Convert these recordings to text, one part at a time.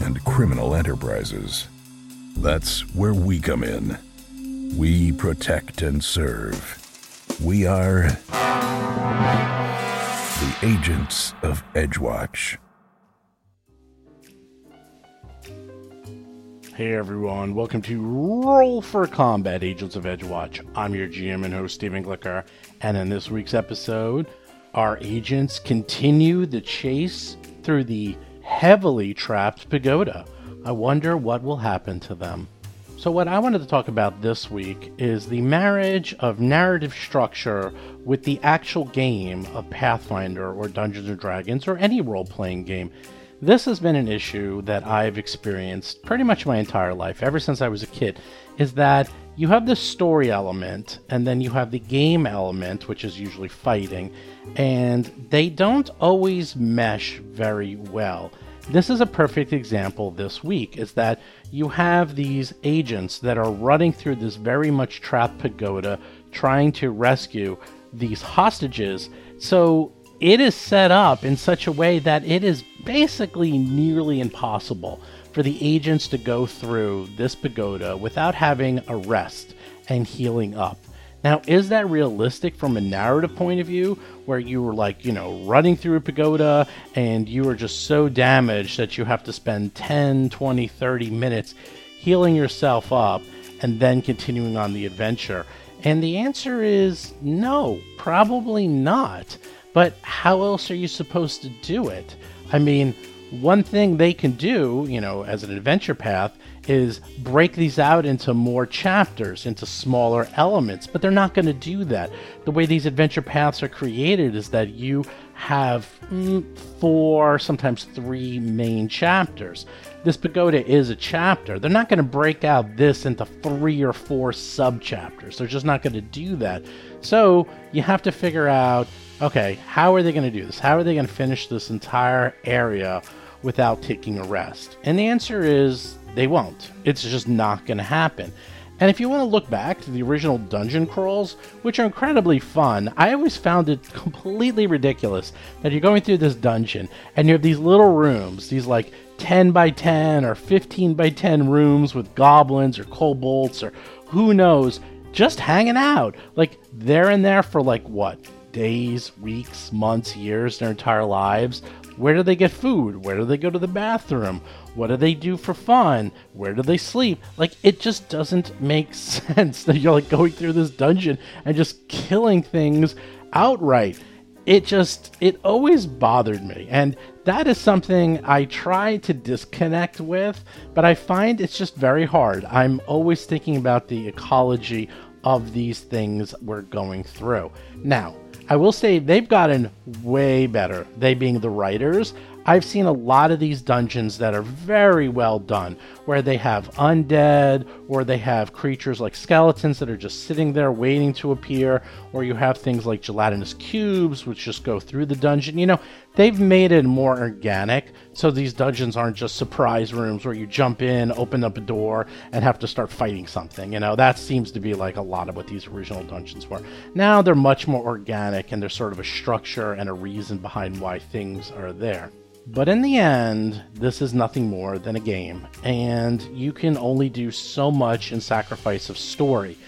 and criminal enterprises. That's where we come in. We protect and serve. We are the agents of Edgewatch. Hey everyone, welcome to Roll for Combat Agents of Edgewatch. I'm your GM and host, Stephen Glicker, and in this week's episode, our agents continue the chase through the heavily trapped pagoda. I wonder what will happen to them. So, what I wanted to talk about this week is the marriage of narrative structure with the actual game of Pathfinder or Dungeons and Dragons or any role playing game. This has been an issue that I've experienced pretty much my entire life, ever since I was a kid, is that you have the story element and then you have the game element, which is usually fighting, and they don't always mesh very well. This is a perfect example this week is that you have these agents that are running through this very much trapped pagoda trying to rescue these hostages. So it is set up in such a way that it is basically nearly impossible for the agents to go through this pagoda without having a rest and healing up. Now, is that realistic from a narrative point of view where you were like, you know, running through a pagoda and you are just so damaged that you have to spend 10, 20, 30 minutes healing yourself up and then continuing on the adventure? And the answer is no, probably not. But how else are you supposed to do it? I mean, one thing they can do, you know, as an adventure path is break these out into more chapters, into smaller elements, but they're not going to do that. The way these adventure paths are created is that you have mm, four, sometimes three main chapters. This pagoda is a chapter. They're not going to break out this into three or four sub chapters. They're just not going to do that. So you have to figure out okay, how are they going to do this? How are they going to finish this entire area without taking a rest? And the answer is they won't. It's just not going to happen. And if you want to look back to the original dungeon crawls, which are incredibly fun, I always found it completely ridiculous that you're going through this dungeon and you have these little rooms, these like 10 by 10 or 15 by 10 rooms with goblins or kobolds or who knows, just hanging out. Like they're in there for like what? Days, weeks, months, years, their entire lives. Where do they get food? Where do they go to the bathroom? What do they do for fun? Where do they sleep? Like, it just doesn't make sense that you're like going through this dungeon and just killing things outright. It just, it always bothered me. And that is something I try to disconnect with, but I find it's just very hard. I'm always thinking about the ecology of these things we're going through. Now, I will say they've gotten way better, they being the writers. I've seen a lot of these dungeons that are very well done, where they have undead, or they have creatures like skeletons that are just sitting there waiting to appear, or you have things like gelatinous cubes which just go through the dungeon. You know, they've made it more organic, so these dungeons aren't just surprise rooms where you jump in, open up a door, and have to start fighting something. You know, that seems to be like a lot of what these original dungeons were. Now they're much more organic, and there's sort of a structure and a reason behind why things are there. But in the end, this is nothing more than a game, and you can only do so much in sacrifice of story.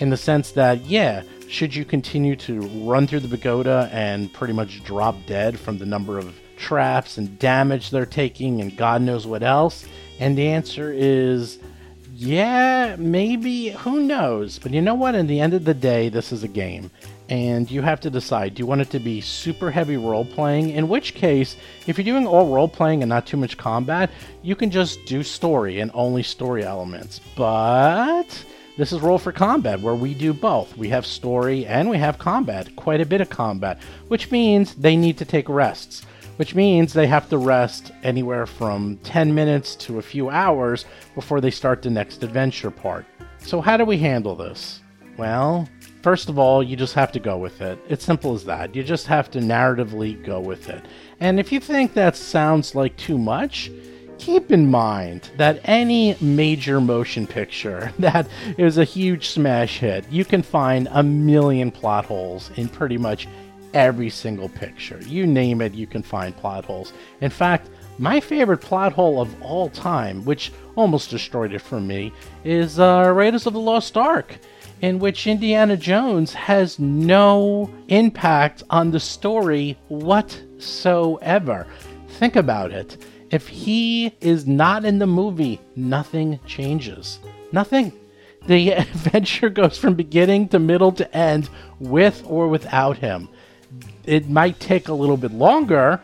In the sense that, yeah, should you continue to run through the pagoda and pretty much drop dead from the number of traps and damage they're taking and God knows what else? And the answer is yeah, maybe. Who knows? But you know what? In the end of the day, this is a game and you have to decide do you want it to be super heavy role playing in which case if you're doing all role playing and not too much combat you can just do story and only story elements but This is Roll for Combat, where we do both. We have story and we have combat, quite a bit of combat, which means they need to take rests, which means they have to rest anywhere from 10 minutes to a few hours before they start the next adventure part. So, how do we handle this? Well, first of all, you just have to go with it. It's simple as that. You just have to narratively go with it. And if you think that sounds like too much, keep in mind that any major motion picture that is a huge smash hit, you can find a million plot holes in pretty much every single picture. You name it, you can find plot holes. In fact, my favorite plot hole of all time, which almost destroyed it for me, is uh, Raiders of the Lost Ark, in which Indiana Jones has no impact on the story whatsoever. Think about it if he is not in the movie, nothing changes. Nothing. The adventure goes from beginning to middle to end with or without him. It might take a little bit longer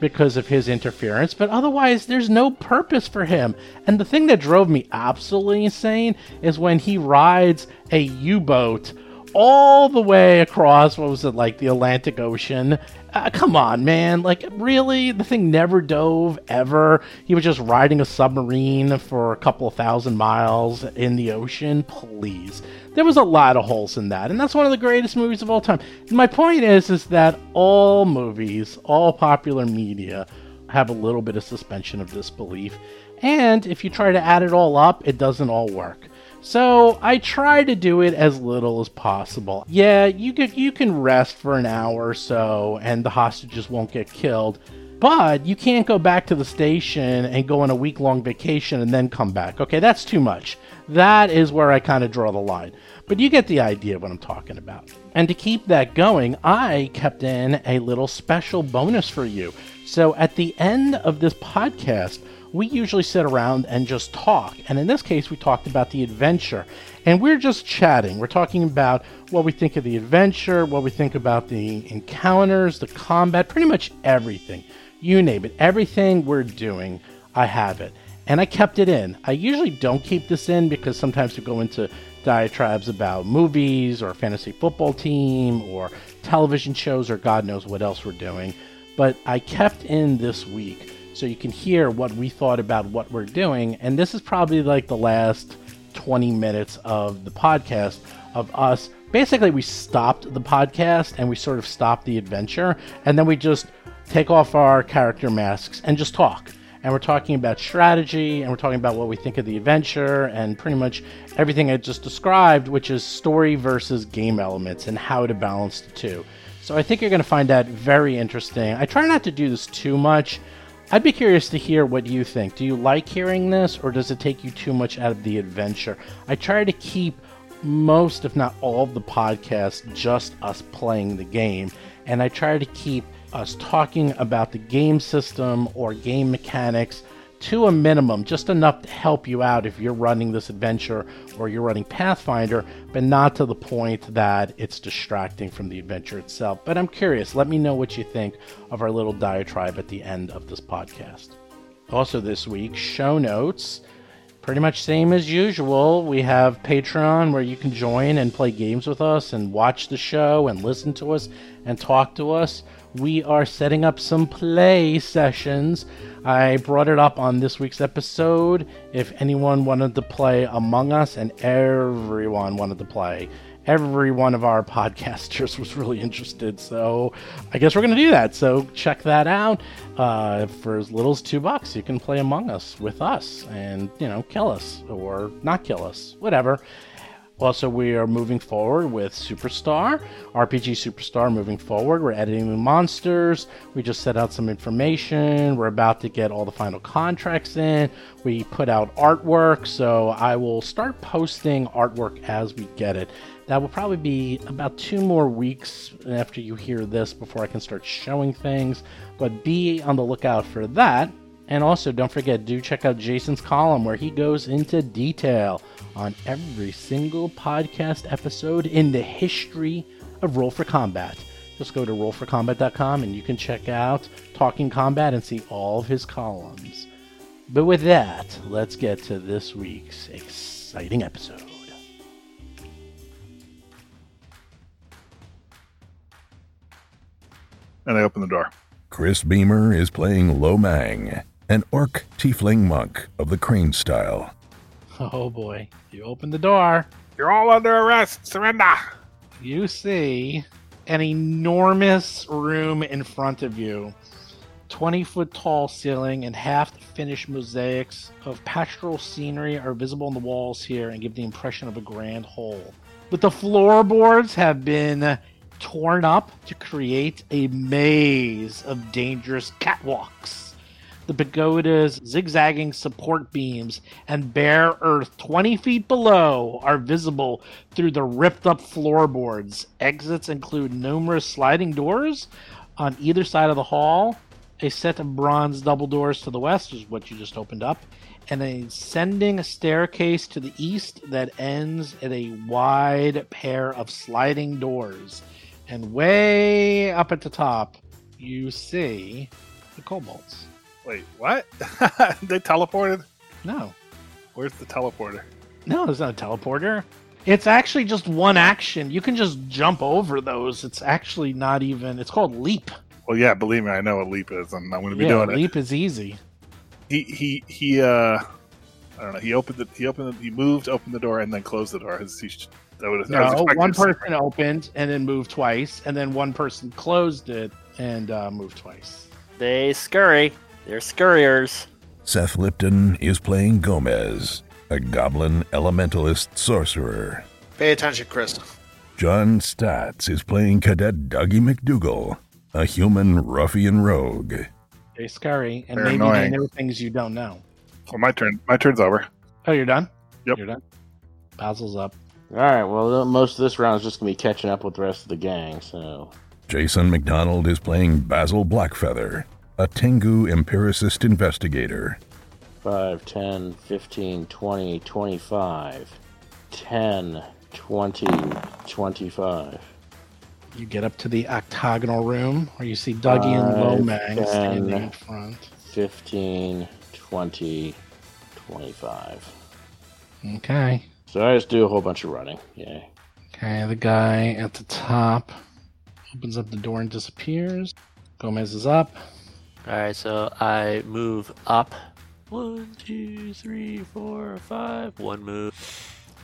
because of his interference, but otherwise, there's no purpose for him. And the thing that drove me absolutely insane is when he rides a U boat all the way across, what was it, like the Atlantic Ocean. Uh, come on, man. Like, really? The thing never dove ever. He was just riding a submarine for a couple of thousand miles in the ocean. Please. There was a lot of holes in that, and that's one of the greatest movies of all time. And my point is, is that all movies, all popular media, have a little bit of suspension of disbelief. And if you try to add it all up, it doesn't all work. So I try to do it as little as possible. Yeah, you can you can rest for an hour or so and the hostages won't get killed. But you can't go back to the station and go on a week long vacation and then come back. Okay, that's too much. That is where I kind of draw the line. But you get the idea of what I'm talking about. And to keep that going, I kept in a little special bonus for you. So at the end of this podcast, we usually sit around and just talk. And in this case, we talked about the adventure. And we're just chatting. We're talking about what we think of the adventure, what we think about the encounters, the combat, pretty much everything. You name it. Everything we're doing, I have it. And I kept it in. I usually don't keep this in because sometimes we go into diatribes about movies or fantasy football team or television shows or God knows what else we're doing. But I kept in this week so you can hear what we thought about what we're doing. And this is probably like the last 20 minutes of the podcast of us. Basically, we stopped the podcast and we sort of stopped the adventure, and then we just take off our character masks and just talk. And we're talking about strategy, and we're talking about what we think of the adventure, and pretty much everything I just described, which is story versus game elements and how to balance the two. So I think you're going to find that very interesting. I try not to do this too much I'd be curious to hear what you think. Do you like hearing this, or does it take you too much out of the adventure? I try to keep most, if not all, of the podcasts just us playing the game, and I try to keep us talking about the game system or game mechanics to a minimum, just enough to help you out if you're running this adventure or you're running Pathfinder, but not to the point that it's distracting from the adventure itself. But I'm curious, let me know what you think of our little diatribe at the end of this podcast. Also, this week, show notes. Pretty much same as usual. We have Patreon where you can join and play games with us and watch the show and listen to us and talk to us we are setting up some play sessions. I brought it up on this week's episode. If anyone wanted to play Among Us, and everyone wanted to play, every one of our podcasters was really interested. So I guess we're going to do that. So check that out. Uh, for as little as two bucks, you can play Among Us with us and, you know, kill us or not kill us, whatever. Also, we are moving forward with Superstar, RPG Superstar moving forward. We're editing the monsters. We just set out some information. We're about to get all the final contracts in. We put out artwork, so I will start posting artwork as we get it. That will probably be about two more weeks after you hear this before I can start showing things, but be on the lookout for that. And also, don't forget, do check out Jason's column where he goes into detail on every single podcast episode in the history of Roll for Combat. Just go to rollforcombat.com and you can check out Talking Combat and see all of his columns. But with that, let's get to this week's exciting episode. And I open the door. Chris Beamer is playing Lomang, an orc tiefling monk of the crane style. Oh boy. You open the door. You're all under arrest. Surrender. You see an enormous room in front of you. 20 foot tall ceiling and half finished mosaics of pastoral scenery are visible on the walls here and give the impression of a grand whole. But the floorboards have been torn up to create a maze of dangerous catwalks. The pagoda's zigzagging support beams and bare earth 20 feet below are visible through the ripped up floorboards. Exits include numerous sliding doors on either side of the hall, a set of bronze double doors to the west, is what you just opened up, and a ascending staircase to the east that ends at a wide pair of sliding doors. And way up at the top, you see the kobolds. Wait, what? they teleported? No, Where's the teleporter? no, it's not a teleporter. It's actually just one action. You can just jump over those. It's actually not even. It's called leap. Well, yeah, believe me, I know what leap is, and I'm going to be yeah, doing it. leap is easy. He he he. uh I don't know. He opened the he opened the, he moved, opened the door, and then closed the door. His, he, sh- I would have, I No, one to see- person opened and then moved twice, and then one person closed it and uh, moved twice. They scurry. They're scurriers. Seth Lipton is playing Gomez, a goblin elementalist sorcerer. Pay attention, Chris. John Staats is playing Cadet Dougie McDougal, a human ruffian rogue. They scurry, and They're maybe annoying. they know things you don't know. Well, my turn. My turn's over. Oh, you're done. Yep. You're done. Basil's up. All right. Well, most of this round is just gonna be catching up with the rest of the gang. So Jason McDonald is playing Basil Blackfeather, a Tengu empiricist investigator. 5, 10, 15, 20, 25, 10, 20, 25. You get up to the octagonal room where you see Dougie and Five, Lomang ten. standing in front. 15, 20, 25. Okay. So I just do a whole bunch of running. Yeah. Okay, the guy at the top opens up the door and disappears. Gomez is up. All right, so I move up. One, two, three, four, five. One move.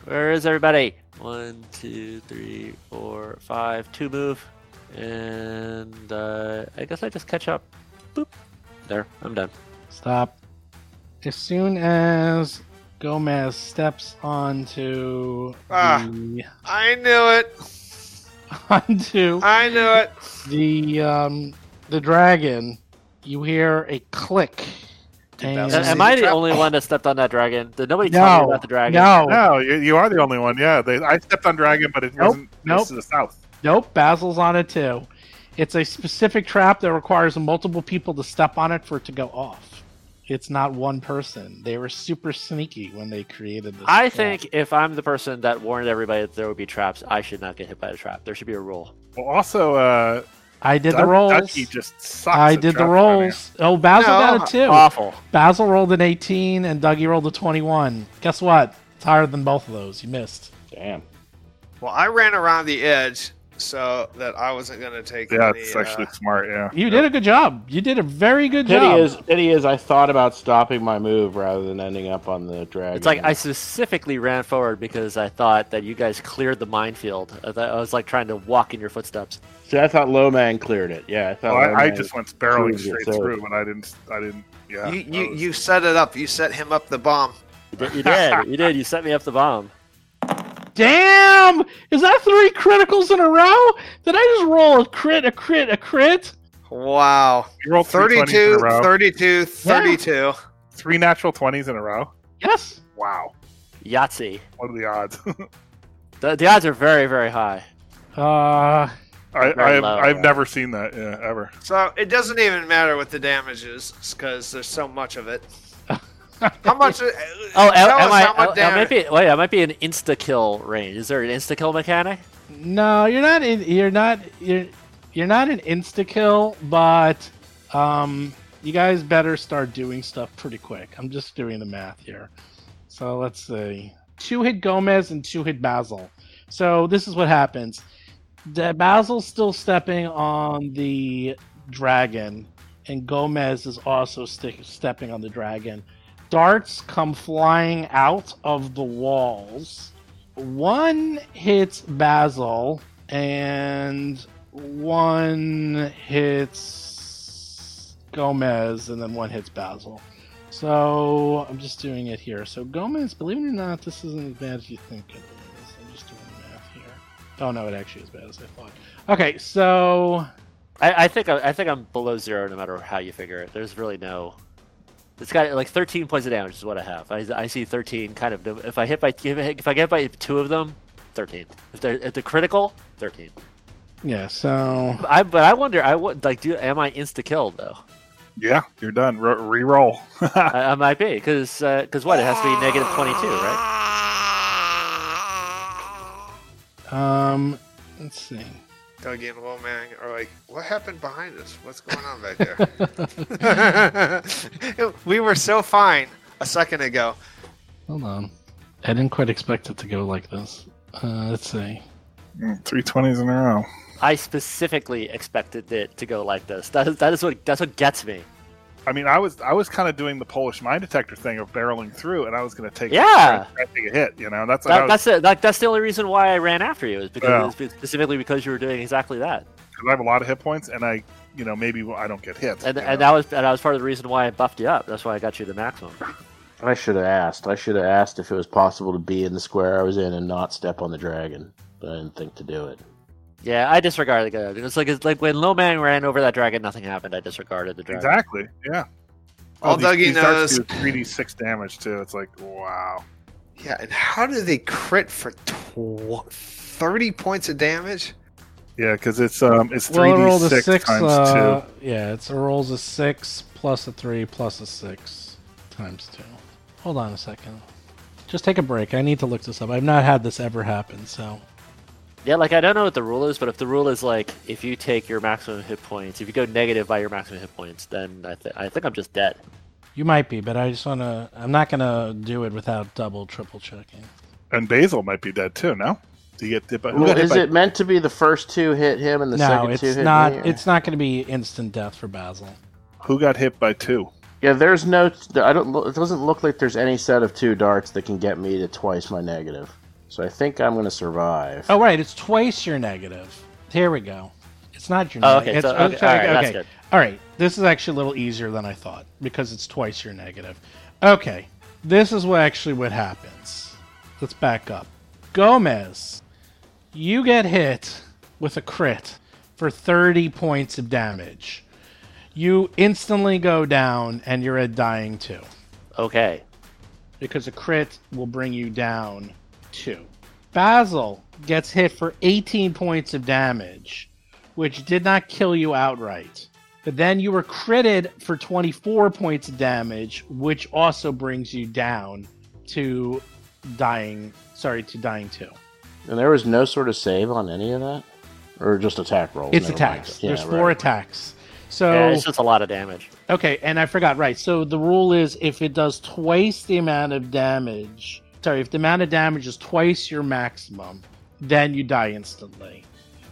Where is everybody? One, two, three, four, five. Two move. And uh, I guess I just catch up. Boop. There, I'm done. Stop. As soon as Gomez steps onto Ah. the I knew it. onto I knew it. the um the dragon, you hear a click. And- Basil A- see Am I the trap? only one that stepped on that dragon? Did nobody tell me no, about the dragon? no, No, you, you are the only one. Yeah, they, I stepped on dragon, but it Nope, wasn't nope. this to the south. Nope, Basil's on it too. It's a specific trap that requires multiple people to step on it for it to go off. It's not one person. They were super sneaky when they created this. I trap. think if I'm the person that warned everybody that there would be traps, I should not get hit by the trap. There should be a rule. Well, also, uh, I did the rolls. Dougie just sucks. I did the rolls. Oh, Basil No, got a two. Awful. Basil rolled an 18 and Dougie rolled a 21. Guess what? It's higher than both of those. You missed. Damn. Well, I ran around the edge so that I wasn't going to take Yeah, any. it's uh, actually smart. Yeah, You did a good job. You did a very good Pity job. is pity is I thought about stopping my move rather than ending up on the dragon. It's like I specifically ran forward because I thought that you guys cleared the minefield. I, thought, I was like trying to walk in your footsteps. See, I thought Lomang cleared it. Yeah, I thought. Well, I, I just went barreling straight so- through, but I didn't. I didn't. Yeah, You, you, was- you set it up. You set him up the bomb. You did. You did. you, did. you set me up the bomb. Damn! Is that three criticals in a row? Did I just roll a crit, a crit, a crit? Wow. You rolled three 20s in a 32, 32, 32. Three natural twenties in a row. Yes. Wow, Yahtzee. what are the odds? The, the odds are very, very high. Uh, I, I've, low, I've yeah. never seen that yeah, ever. So it doesn't even matter what the damage is because there's so much of it. How much? uh, Oh, tell am, am us I? how much I, I might be. Wait, I might be an insta kill range. Is there an insta kill mechanic? no, you're not. In, you're not. You're you're not an insta kill, but um, you guys better start doing stuff pretty quick. I'm just doing the math here. So let's see. Two hit Gomez and two hit Basil. So this is what happens. Da- Basil's still stepping on the dragon, and Gomez is also stick- stepping on the dragon. Darts come flying out of the walls. One hits Basil, and one hits Gomez, and then one hits Basil. So I'm just doing it here. So Gomez, believe it or not, this isn't as bad as you think it is. I'm just doing the math here. Oh no, it actually is bad as I thought. Okay, so I, I think I think I'm below zero no matter how you figure it. There's really no. It's got like 13 points of damage is what I have. I, I see 13 kind of. If I hit by if I get by two of them, 13. If they're if they're critical, 13. yeah, so I but I wonder I would like do am I insta killed though? Yeah, you're done. Re- re-roll. I, I might be because because what it has to be negative 22, right? um, let's see. Dougie and Lomang are like, what happened behind us? What's going on back there? we were so fine a second ago. Hold on. I didn't quite expect it to go like this. Uh, let's see. Three twenties in a row. I specifically expected it to go like this. That is that is what that's what gets me. I mean, I was I was kind of doing the Polish mine detector thing of barreling through, and I was going to take Yeah. try take a hit. You know, that's That, was, that's it. Like, that's the only reason why I ran after you is because Yeah. it's specifically because you were doing exactly that. 'cause I have a lot of hit points, and I, you know, maybe I don't get hit. And, and that was and that was part of the reason why I buffed you up. That's why I got you the maximum. I should have asked. I should have asked if it was possible to be in the square I was in and not step on the dragon, but I didn't think to do it. Yeah, I disregarded it. It's like it's like when Lomang ran over that dragon, nothing happened. I disregarded the dragon. exactly. Yeah. All these, Dougie these darts knows- three d six damage too. It's like wow. Yeah, and how do they crit for tw- 30 points of damage? Yeah, because it's um it's three it d rolls a six six. times Uh, two. yeah, it's, it rolls a six plus a three plus a six times two. Hold on a second. Just take a break. I need to look this up. I've not had this ever happen, so Yeah, like I don't know what the rule is, but if the rule is like if you take your maximum hit points, if you go negative by your maximum hit points, then I, th- I think I'm just dead. you might be. But I just want to. I'm not gonna do it without double, triple checking. And Basil might be dead too. No, do you get hit by? Who Well, got hit is by- it meant to be the first two hit him and the no, second it's two hit not. me? or- It's not going to be instant death for Basil. Who got hit by two? Yeah, there's no. I don't. It doesn't look like there's any set of two darts that can get me to twice my negative. So I think I'm going to survive. Oh, right. It's twice your negative. Here we go. It's not your. Oh, neg- okay, It's, so- okay, sorry, all right, okay. All right. This is actually a little easier than I thought because it's twice your negative. Okay. This is what actually what happens. Let's back up. Gomez, you get hit with a crit for 30 points of damage. You instantly go down and you're at dying two Okay. because a crit will bring you down two. Basil gets hit for 18 points of damage, which did not kill you outright. But then you were critted for 24 points of damage, which also brings you down to dying. Sorry, to dying two. And there was no sort of save on any of that, or just attack rolls. It's Never attacks. Yeah, There's four right. attacks. So Yeah, it's just a lot of damage. Okay, and I forgot, right. So the rule is if it does twice the amount of damage, sorry, if the amount of damage is twice your maximum, then you die instantly.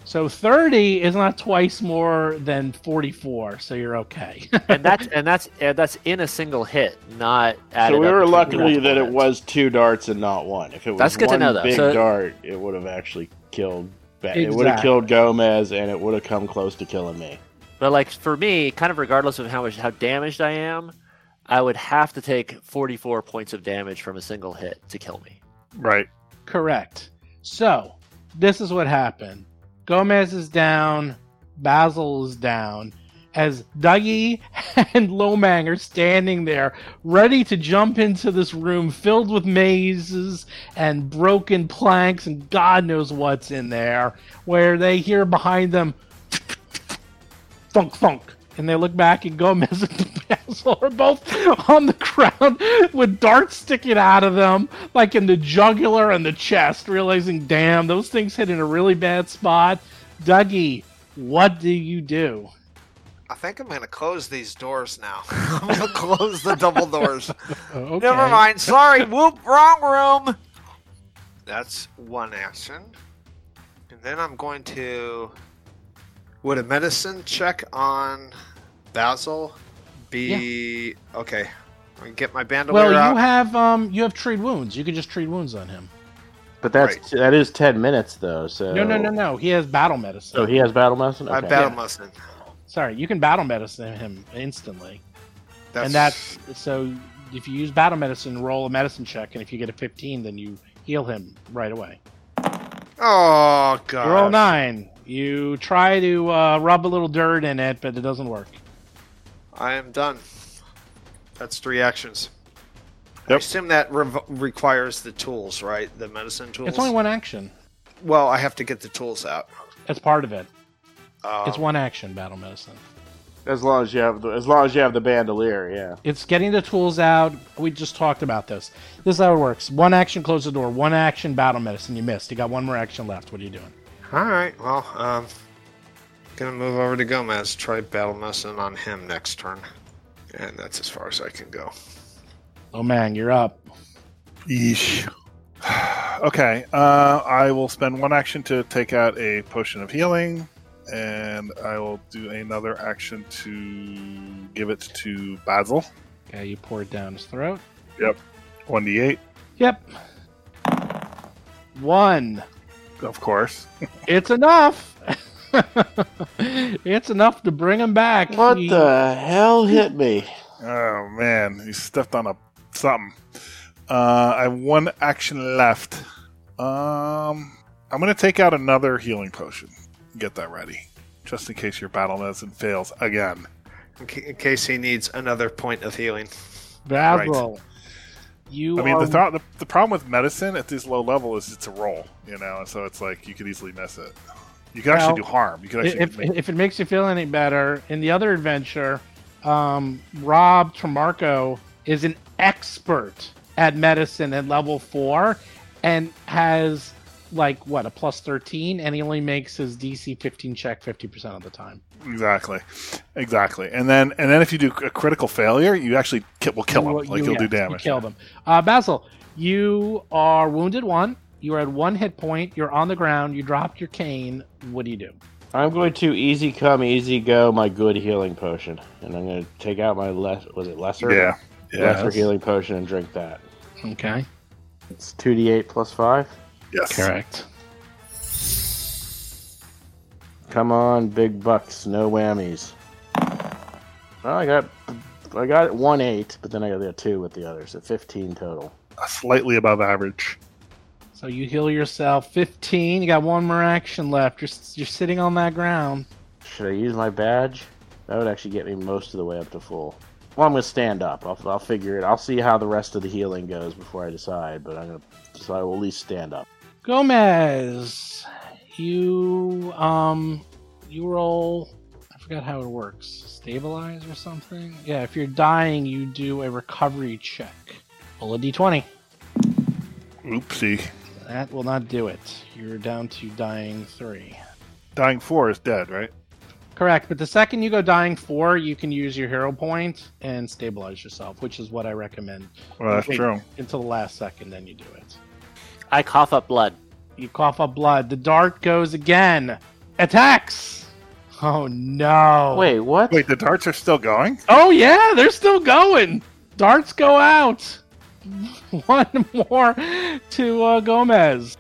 So 30 is not twice more than 44, so you're okay. and that's and that's and that's in a single hit, not added So we were between lucky multiple that it was two darts and not one. If it was That's good to one know, though. big So- dart, it would have actually killed. Ba- It would have killed Gomez, and it would have come close to killing me. But like for me, kind of regardless of how much how damaged I am, I would have to take 44 points of damage from a single hit to kill me. Right. Correct. So, this is what happened. Gomez is down, Basil is down, as Dougie and Lomang are standing there, ready to jump into this room filled with mazes and broken planks and God knows what's in there, where they hear behind them thunk thunk. And they look back and Gomez Basil are both on the ground with darts sticking out of them, like in the jugular and the chest, realizing, damn, those things hit in a really bad spot. Dougie, what do you do? I think I'm gonna close these doors now. I'm gonna close the double doors. Okay. Never mind. Sorry. Whoop. Wrong room. That's one action. And then I'm going to. Would a medicine check on Basil be okay? I can get my bandolier Well, you out. have um, you have treat wounds. You can just treat wounds on him. But that's Right. that is ten minutes though. So No, no, no, no. He has battle medicine. Oh, he has battle medicine. I Okay. battle Yeah. medicine. Sorry, you can battle medicine him instantly, That's, and that's so. If you use battle medicine, roll a medicine check, and if you get a 15, then you heal him right away. oh god. Roll nine. You try to uh, rub a little dirt in it, but it doesn't work. I am done. That's three actions. I assume that rev- requires the tools, right? The medicine tools. It's only one action. Well, I have to get the tools out. That's part of it. Um, It's one action, battle medicine. As long as you have the as long as you have the bandolier, yeah. It's getting the tools out. We just talked about this. This is how it works. One action, close the door. One action, battle medicine. You missed. You got one more action left. What are you doing? All right. Well, um, gonna move over to Gomez. Try battle medicine on him next turn, and that's as far as I can go. Oh man, you're up. Yeesh. Okay, uh, I will spend one action to take out a potion of healing, and I will do another action to give it to Basil. Okay, you pour it down his throat. Yep. 1d8, Yep. One. of course. It's enough. it's enough to bring him back. What He- the hell hit me? Oh man, he stepped on a something. Uh, I have one action left. Um, I'm gonna take out another healing potion. Get that ready, just in case your battle medicine fails again. In, ca- in case he needs another point of healing. Basil. You I mean, are the, th- the the problem with medicine at this low level is it's a roll, you know, and so it's like you could easily miss it. You can actually Well, do harm. You can actually if, make, if it makes you feel any better, in the other adventure, um, Rob Tremarco is an expert at medicine at level four and has like what a plus 13 and he only makes his dc 15 check 50% of the time exactly, exactly. And then and then if you do a critical failure, you actually will kill him. You- like you- you'll do yes, you damage. kill them uh, basil you are wounded one you're at one hit point you're on the ground you dropped your cane what do you do I'm going to easy come, easy go my good healing potion, and I'm going to take out my less was it lesser Yeah, yeah. lesser healing potion and drink that. okay It's two d eight plus five. Yes. correct Come on, big bucks, no whammies. Well, I got I got one eight, but then I got the two with the others, so fifteen total. Slightly above average. So you heal yourself 15. You got one more action left. You're, you're sitting on that ground. Should I use my badge? That would actually get me most of the way up to full. Well, I'm gonna stand up. I'll, I'll figure it. I'll see how the rest of the healing goes before I decide. But I'm gonna, so I will at least stand up. Gomez, you um, you roll. I forgot how it works. Stabilize or something. Yeah, if you're dying, you do a recovery check. Roll a d20. Oopsie. That will not do it. You're down to dying three. Dying four is dead, right? Correct, but the second you go dying four, you can use your hero point and stabilize yourself, which is what I recommend. Well, that's Wait true. Until the last second, then you do it. I cough up blood. You cough up blood. The dart goes again. Attacks. Oh no! Wait, what? Wait, the darts are still going? Oh yeah, they're still going. Darts go out. One more to uh, Gomez.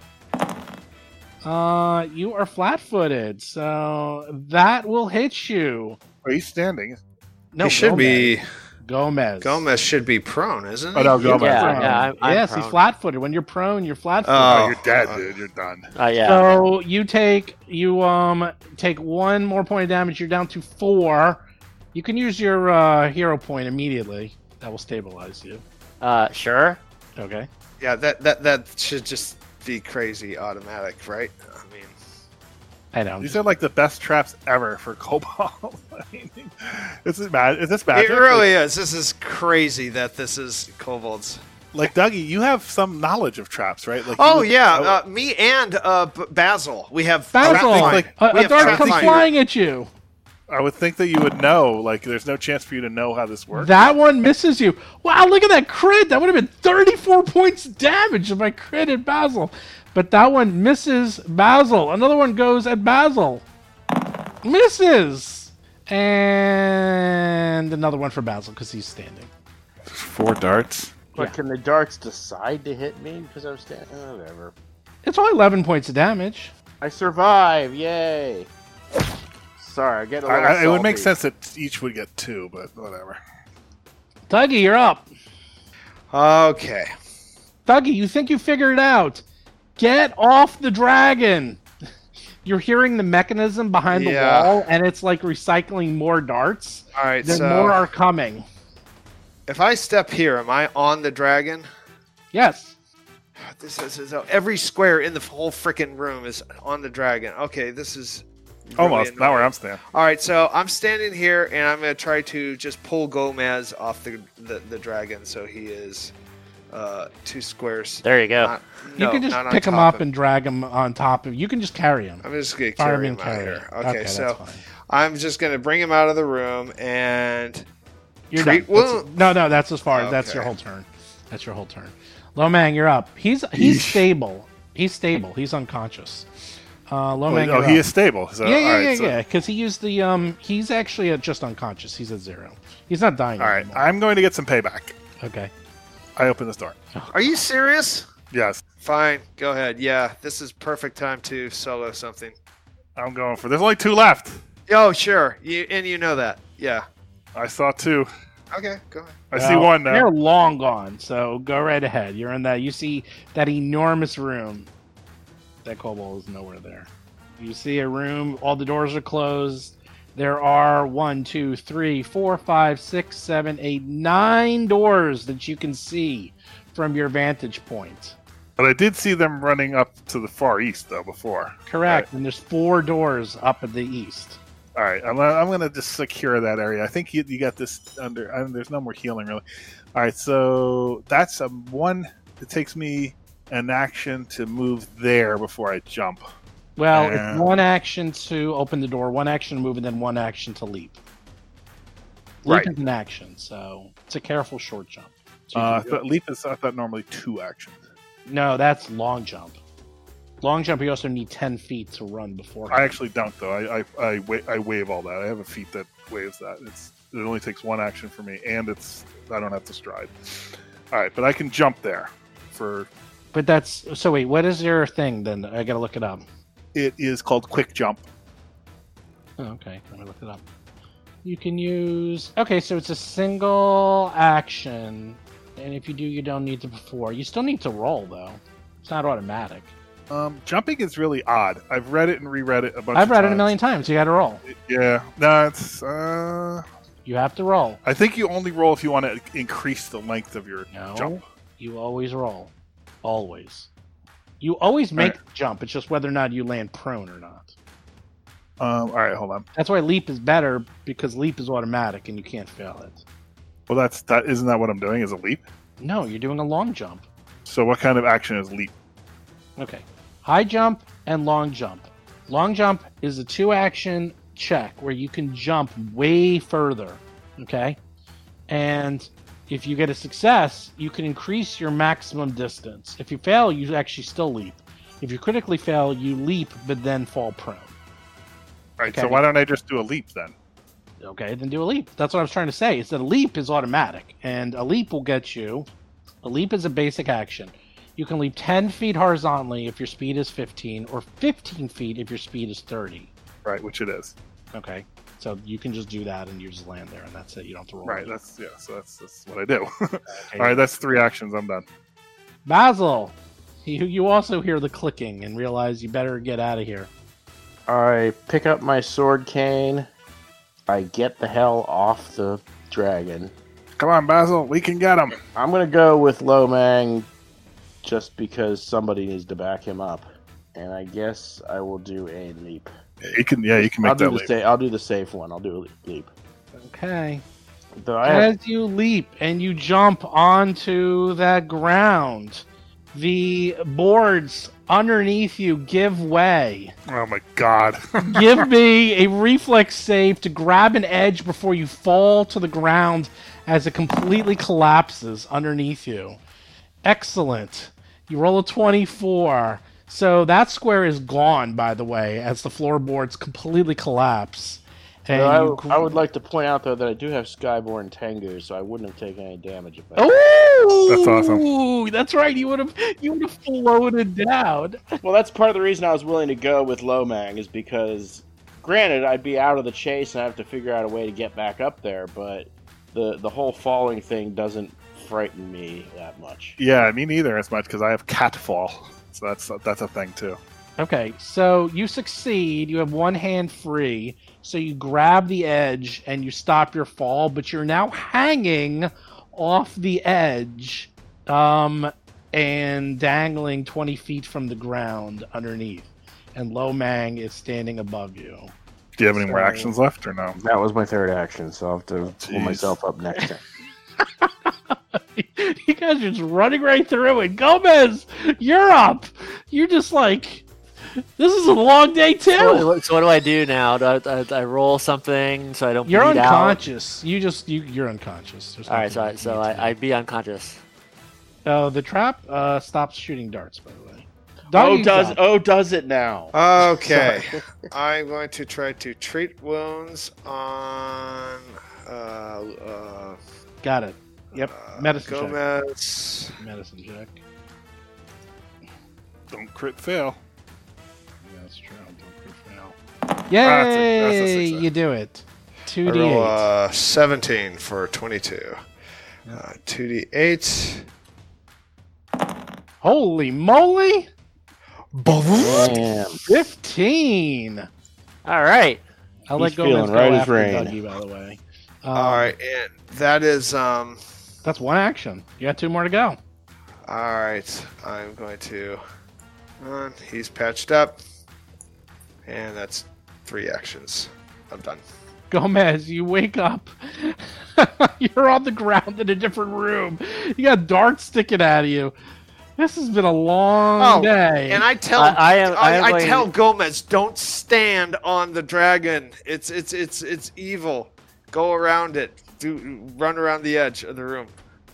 Uh, you are flat-footed, so that will hit you. Are you standing? No, he should Gomez. be. Gomez. Gomez should be prone, isn't he? Oh, no, Gomez. Yeah, Prone. yeah, I'm- I'm yes, he's flat-footed. When you're prone, you're flat-footed. Oh, Oh, you're dead, uh, dude. You're done. Uh, yeah. So you take you um take one more point of damage. You're down to four. You can use your uh, hero point immediately. That will stabilize you. Uh, sure. Okay. Yeah, that that that should just be crazy automatic, right? I mean, I know. These are like the best traps ever for kobold. I mean, is it mad? Is this magic? it really is. This is crazy that this is kobolds. Like, like Dougie, you have some knowledge of traps, right? Like, Oh yeah, uh, me and uh, Basil. We have Basil, trap find. like- a, We a have dart comes flying at you. I would think that you would know. Like, there's no chance for you to know how this works. That one misses you. Wow, look at that crit. That would have been 34 points damage if I critted Basil. but that one misses Basil. Another one goes at Basil. Misses. And another one for Basil because he's standing. Four darts. But Yeah. can the darts decide to hit me because I'm standing? Oh, whatever. It's only 11 points of damage. I survive! Yay! Sorry, I get a I, little. I, it would make sense that each would get two, but whatever. Dougie, you're up. Okay. Dougie, you think you figured it out. Get off the dragon. You're hearing the mechanism behind the Yeah. wall, and it's like recycling more darts. All right. Then so more are coming. if I step here, am I on the dragon? Yes. This is, is every square in the whole freaking room is on the dragon. Okay, this is really Almost. Not where. I'm standing. All right, so I'm standing here and I'm gonna try to just pull Gomez off the the, the dragon, so he is uh, two squares. There you go. Not- You can just pick him up of- and drag him on top of. You can just carry him. I'm just gonna carry him out carry. here. it. Okay, so fine. I'm just gonna bring him out of the room and You're treat done. Wound. no, no, that's as far. That's your whole turn. That's your whole turn. Lomang, you're up. He's he's Yeesh. stable. He's stable. He's unconscious. Uh, Lomang, oh, you're he is stable. So, yeah, yeah, all right, yeah, so- yeah. Because he used the um. He's actually at just unconscious. He's at zero. He's not dying. All right, anymore. I'm going to get some payback. Okay. I open this door. Are you serious? Yes, Fine, go ahead. Yeah, this is perfect time to solo something. I'm going for. There's only two left. Oh, sure. You and you know that. Yeah. I saw two. Okay, go ahead. I see one now. They're long gone, so go right ahead. You're in that. You see that enormous room. That kobold is nowhere there. You see a room. All the doors are closed. There are one, two, three, four, five, six, seven, eight, nine doors that you can see from your vantage point. But I did see them running up to the far east though before. Correct. And there's four doors up at the east. All right, I'm, I'm going to just secure that area. I think you, you got this under. I mean, there's no more healing really. All right, so that's a one. It takes me an action to move there before I jump. Well, Yeah. it's one action to open the door, one action to move, and then one action to leap. Leap Right. is an action, so it's a careful short jump. So Uh, I thought leap is I thought normally two actions. no, that's long jump. Long jump, you also need ten feet to run before. I actually don't though. I I, I, wa- I waive all that. I have a feat that waives that. It's it only takes one action for me, and it's I don't have to stride. All right, but I can jump there. For But that's so. Wait, what is your thing then? I gotta look it up. it is called quick jump. Oh, okay, let me look it up. You can use. Okay, so it's a single action, and if you do, you don't need to before. You still need to roll though. It's not automatic. Um, jumping is really odd. I've read it and reread it a bunch. I've read it a million times. You got to roll. Yeah, no, it's. Uh, You have to roll. I think you only roll if you want to increase the length of your No, jump. you always roll. Always. You always make Alright. the jump. It's just whether or not you land prone or not. Um, all right, hold on. That's why leap is better because leap is automatic and you can't fail it. Well, that's that. Isn't that what I'm doing? Is a leap? No, you're doing a long jump. So what kind of action is leap? Okay. High jump and long jump. Long jump is a two action check where you can jump way further. Okay? And if you get a success, you can increase your maximum distance. If you fail, you actually still leap. If you critically fail, you leap but then fall prone. Right, so why don't I just do a leap then? Okay, then do a leap. That's what I was trying to say. Is that a leap is automatic, and a leap will get you. A leap is a basic action. You can leap 10 feet horizontally if your speed is 15, or 15 feet if your speed is 30. Right, which it is. Okay, so you can just do that and you just land there, and that's it. You don't have to roll. Right, that's yeah. So that's that's what I do. Okay. All right, that's three actions. I'm done. Basil, you, you also hear the clicking and realize you better get out of here. I pick up my sword cane. I get the hell off the dragon. Come on, Basil, we can get him. I'm gonna go with Lomang just because somebody needs to back him up. And I guess I will do a leap. Yeah, you can. Yeah, you can I'll make do that the leap. sa- I'll do the safe one. I'll do a leap. Okay. Though I have, As you leap and you jump onto that ground, the boards underneath you give way. Oh my god. Give me a reflex save to grab an edge before you fall to the ground as it completely collapses underneath you. Excellent. You roll a 24. So that square is gone, by the way, as the floorboards completely collapse. And Well, I, you w- I would like to point out though that I do have Skyborn Tengu, so I wouldn't have taken any damage if I. Oh, That's awesome. That's right. You would have you would have floated down. Well, that's part of the reason I was willing to go with Lomang is because, granted, I'd be out of the chase and I have to figure out a way to get back up there, but the the whole falling thing doesn't frighten me that much. Yeah, me neither as much because I have catfall, so that's that's a thing too. Okay, so you succeed. You have one hand free, so you grab the edge and you stop your fall, but you're now hanging off the edge, um, and dangling twenty feet from the ground underneath. And Lomang is standing above you. Do you have any more actions left or no? That was my third action, so I'll have to pull myself up next time. you guys are just running right through it. Gomez, you're up. You're just like, this is a long day too. So, what- so what do I do now? Do I, I, I roll something so I don't You're bleed out? unconscious. You just you you're unconscious. There's All right, so I, nothing so you need to I, I'd be unconscious. do. Oh, the trap uh, stops shooting darts. By the way. Oh, does up. oh does it now? Okay. I'm going to try to treat wounds on. Uh, uh, Got it. Yep. uh, Medicine check. Gomez. Medicine check. Don't crit fail. Yeah, that's true. Don't crit fail. that's a- Yay! that's a you do it. Two I d roll eight. uh, 17 for 22. Uh, 2d8. Holy moly! Damn. Fifteen. All right. I'll let He's Gomez feeling go right as after rain. Dougie, by the way. Um, All right, and that is um. That's one action. You got two more to go. All right, I'm going to. Uh, he's patched up, and that's three actions. I'm done. Gomez, you wake up. You're on the ground in a different room. You got darts sticking out of you. This has been a long Oh, day. And I tell I- I am- I I, am I going- tell Gomez, don't stand on the dragon. It's it's it's it's evil. Go around it. Do run around the edge of the room.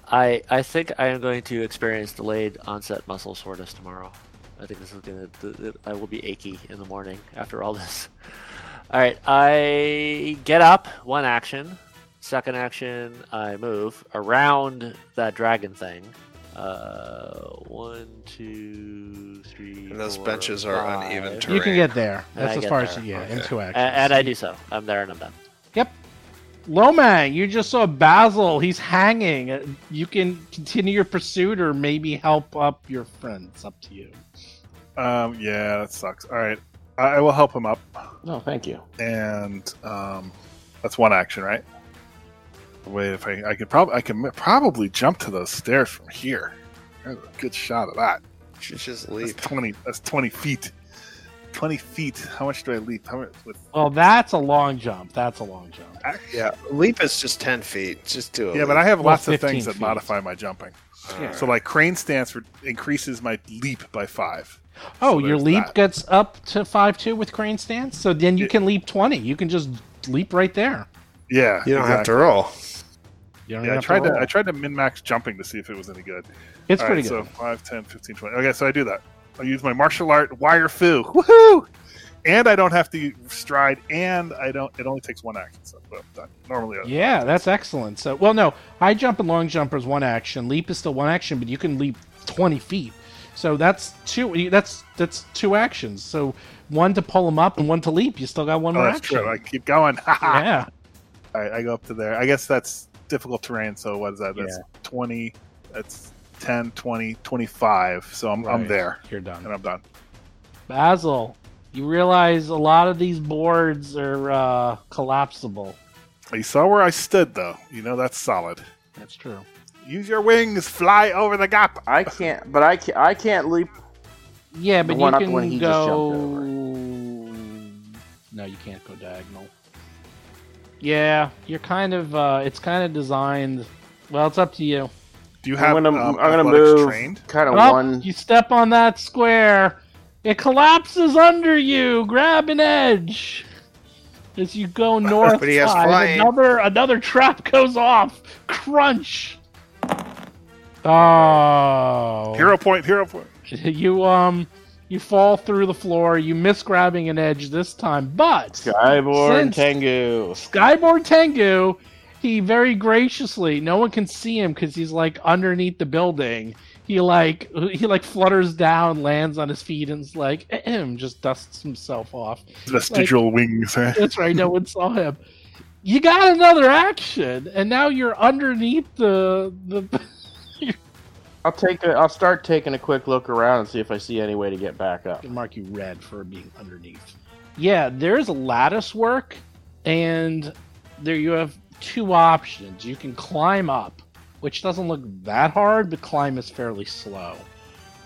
I I think I am going to experience delayed onset muscle soreness tomorrow. I think this is gonna. th- th- I will be achy in the morning after all this. All right, I get up. One action. Second action, I move around that dragon thing. Uh, one, two, three. And those four, benches are five. uneven you can get there. That's as get far as there. yeah, in Okay. two A- actions. and I do so. I'm there and I'm done. Yep. Lomang, you just saw Basil. He's hanging. Uh, You can continue your pursuit or maybe help up your friend. It's up to you. Um, yeah, that sucks. All right, I, I will help him up, No, thank you. and um, that's one action, right? Wait, if I I could probably I can probably jump to those stairs from here. There's a good shot of that. Should just That's twenty. That's twenty feet. Twenty feet. How much do I leap? How much with? Well, that's a long jump. That's a long jump. Yeah, leap is just ten feet. Just do it. Yeah, but I have Well, lots of 15 things that modify my jumping. Yeah. So like crane stance re- increases my leap by five. Oh, So your leap that. gets up to five two with crane stance. So then you Yeah. can leap twenty. You can just leap right there. Yeah, you don't have to roll. Yeah, I tried to, roll. I tried to min max jumping to see if it was any good. It's All pretty right, good. So 5, 10, 15, 20. Okay, so I do that. I use my martial art wire fu. Woohoo! And I don't have to stride, and I don't. It only takes one action. So well, done. Normally, I- Yeah, that's excellent. So, well, no, high jump and long jump is one action. Leap is still one action, but you can leap twenty feet. So that's two. That's that's two actions. So one to pull them up and one to leap. You still got one oh, more that's action. true. I keep going. yeah. All right, I go up to there. I guess that's difficult terrain. So what is that? That's 20. That's 10, 20, 25. So I'm, I'm there, You're done. and I'm done. Basil, you realize a lot of these boards are uh, collapsible. You saw where I stood, though. You know that's solid. That's true. Use your wings, fly over the gap. I can't, but I can't. I can't leap. Yeah, but The one you up can when he just go. jumped No, you can't go diagonal. Yeah, you're kind of. uh It's kind of designed. Well, it's up to you. Do you have? I'm gonna, um, I'm gonna move trained? kind of Oh, one. you step on that square. It collapses under you. Grab an edge. As you go north But he has side, another another trap goes off. Crunch. Oh, Hero point. Hero point. you um You fall through the floor. You miss grabbing an edge this time, but Skyborn Tengu. Skyborn Tengu, he very graciously, no one can see him because he's like underneath the building. He like he like flutters down, lands on his feet, and is like "Ahem," just dusts himself off. Vestigial wings. eh? That's right, no one saw him. You got another action, and now you're underneath the the. I'll take a, I'll start taking a quick look around and see if I see any way to get back up. mark you red for being underneath. Yeah, there's lattice work, and there you have two options. You can climb up, which doesn't look that hard, but climb is fairly slow.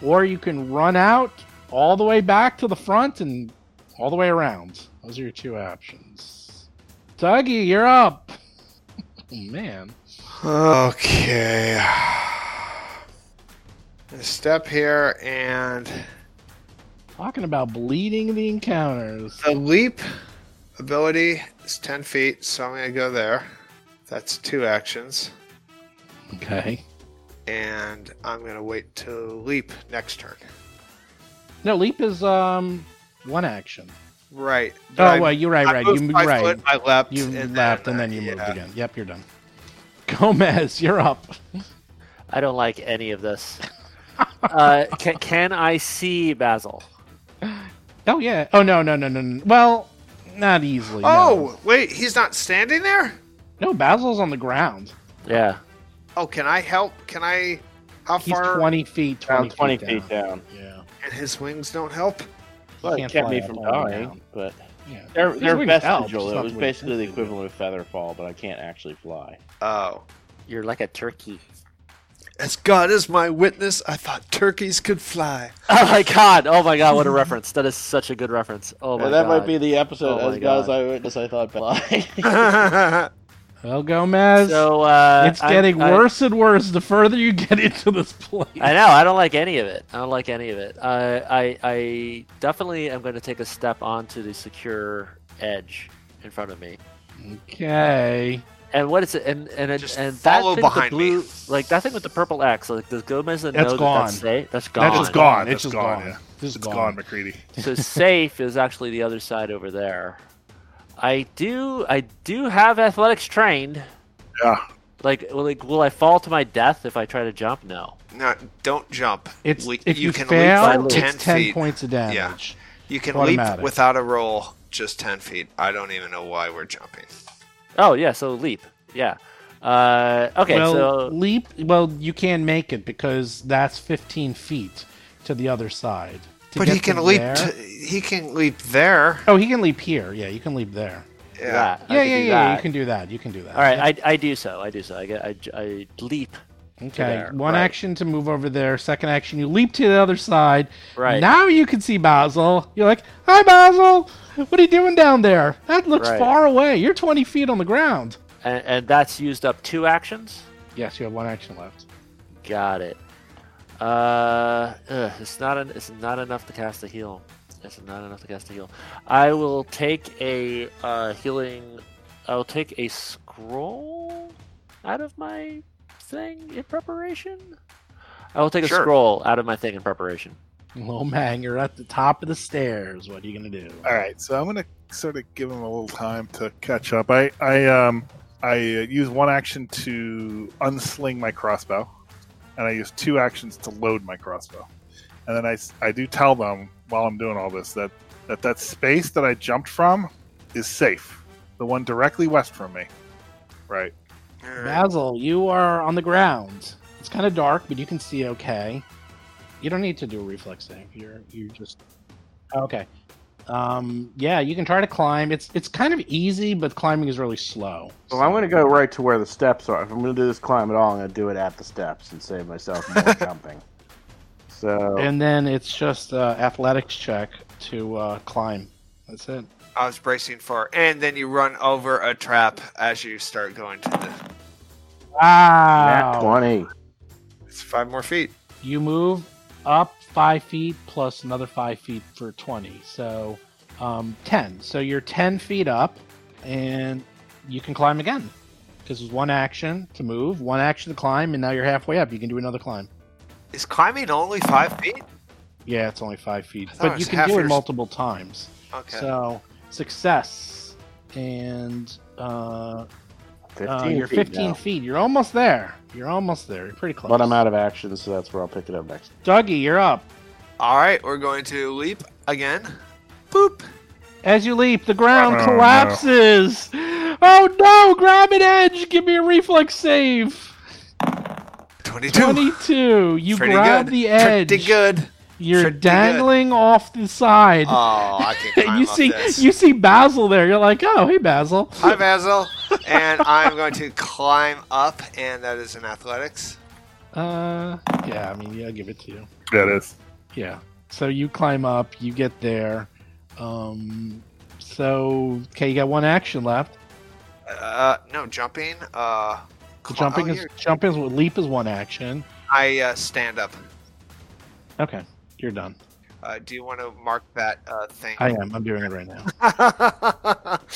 Or you can run out all the way back to the front and all the way around. Those are your two options. Dougie, you're up. oh, man. Okay. Step here and Talking about bleeding the encounters. the leap ability is 10 feet, so I'm gonna go there. That's two actions. Okay. And I'm gonna wait to leap next turn. No, leap is um one action. Right. Oh, I- well, you're right, I right. You moved my right. foot, I leapt. You and left then, and then you moved again. Yep, you're done. Gomez, you're up. I don't like any of this. uh, can, can I see Basil? Oh yeah. Oh no no no no. no. Well, not easily. no. Oh, wait, he's not standing there? No, Basil's on the ground. Yeah. Oh, can I help? Can I. How He's far? twenty feet. Twenty, Down 20 feet, feet down. down. Yeah. And his wings don't help? Well, it can't kept fly me up from all the way dying, down. but Yeah. they're, His they're wings help, vestigial. just It not was the way basically the Tengu. equivalent of feather fall, but I can't actually fly. Oh. You're like a turkey. As God is my witness, I thought turkeys could fly. Oh my god! Oh my god! What a reference! That is such a good reference. Oh my Yeah, that god! might be the episode. Oh my as God as God. I witness, I thought fly. I Well, Gomez, So uh, it's getting I- worse and worse the further you get into this place. I know. I don't like any of it. I don't like any of it. I I, I definitely am going to take a step onto the secure edge in front of me. Okay. And what is it? And and it, Just and that follow thing with the behind me. blue, like that thing with the purple X. Like does Gomez know That's that gone. that's safe? That's gone. That's It's gone. It's It's just gone. gone. Yeah. This is It's gone. gone, McCready. so safe is actually the other side over there. I do I do have athletics trained. Yeah. Like will, like will I fall to my death if I try to jump? No. no, don't jump. It's Le- if you, can fail, leap for it's 10 ten feet. points of damage. Yeah. You can Automatic. leap without a roll, just 10 feet. I don't even know why we're jumping. Oh yeah. So leap. Yeah. Uh, okay. well, so leap. Well, you can make it because that's fifteen feet to the other side. To but get he can to leap. there- To, he can leap there. Oh, he can leap here. Yeah, you can leap there. Yeah. that. I Yeah, yeah, yeah. You can do that. You can do that. All right, I, I do so. I do so. I get I, I leap. Okay. there, One right. action to move over there. Second action, you leap to the other side. Right. Now you can see Basil. You're like, "Hi, Basil. What are you doing down there? That looks Right. far away. You're 20 feet on the ground." And, and that's used up two actions. Yes, you have one action left. Got it. Uh, ugh, it's not an, it's not enough to cast a heal. It's not enough to cast a heal. I will take a uh, healing. I will take a scroll out of my thing in preparation. I will take a scroll out of my thing in preparation. Lomang, you're at the top of the stairs. What are you gonna do? All right, so I'm gonna sort of give him a little time to catch up. I I um I uh, use one action to unsling my crossbow, and I use two actions to load my crossbow, and then I, I do tell them while I'm doing all this that that that space that I jumped from is safe, the one directly west from me, right? Basil, you are on the ground. It's kind of dark, but you can see okay. You don't need to do a reflex save. You're you just okay. Um, yeah, you can try to climb. It's it's kind of easy, but climbing is really slow. Well, I'm going to go right to where the steps are. If I'm going to do this climb at all, I'm going to do it at the steps and save myself more jumping. So And then it's just uh, athletics check to uh, climb. That's it. I was bracing for, and then you run over a trap as you start going to the. nat Wow. 20. It's five more feet. You move up five feet plus another five feet for 20. So um, 10. So you're 10 feet up and you can climb again. Because it's one action to move, one action to climb, and now you're halfway up. You can do another climb. Is climbing only five feet? Yeah, it's only five feet, I thought it but you can do it multiple times. Okay. So success, and uh, 15 uh, you're feet 15 now. feet. You're almost there. You're almost there. You're pretty close. But I'm out of action, so that's where I'll pick it up next. Dougie, you're up. All right, we're going to leap again. Boop. As you leap, the ground Oh, no. collapses. Oh no! Grab an edge. Give me a reflex save. 22. 22. You Pretty grab good. the edge. Pretty good. You're Pretty good. dangling off the side. Oh, I can climb you up see, this. you see Basil there. You're like, oh, hey, Basil. Hi, Basil. and I'm going to climb up, and that is in athletics. Uh, yeah. I mean, yeah, I'll give it to you. That is. Yeah. So you climb up. You get there. Um. So okay, you got one action left. Uh, no, jumping. Uh, cl- Jumping oh, is here. jumping is leap is one action. I uh, stand up. Okay, you're done. Uh, do you want to mark that uh, thing? I am. I'm doing it right now.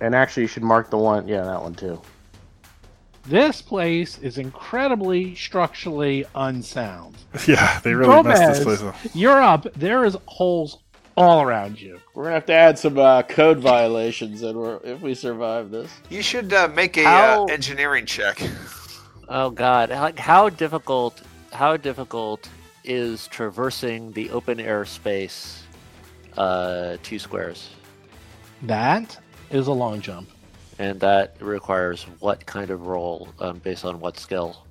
And actually, you should mark the one. Yeah, that one too. This place is incredibly structurally unsound. Yeah, they really messed this place up. You're up. There is holes all around you. We're gonna have to add some uh, code violations, and we're, if we survive this. you should uh, make a How- uh, engineering check. Oh God! Like how difficult? How difficult is traversing the open air space? Uh, two squares, That is a long jump. and that requires what kind of roll um, based on what skill?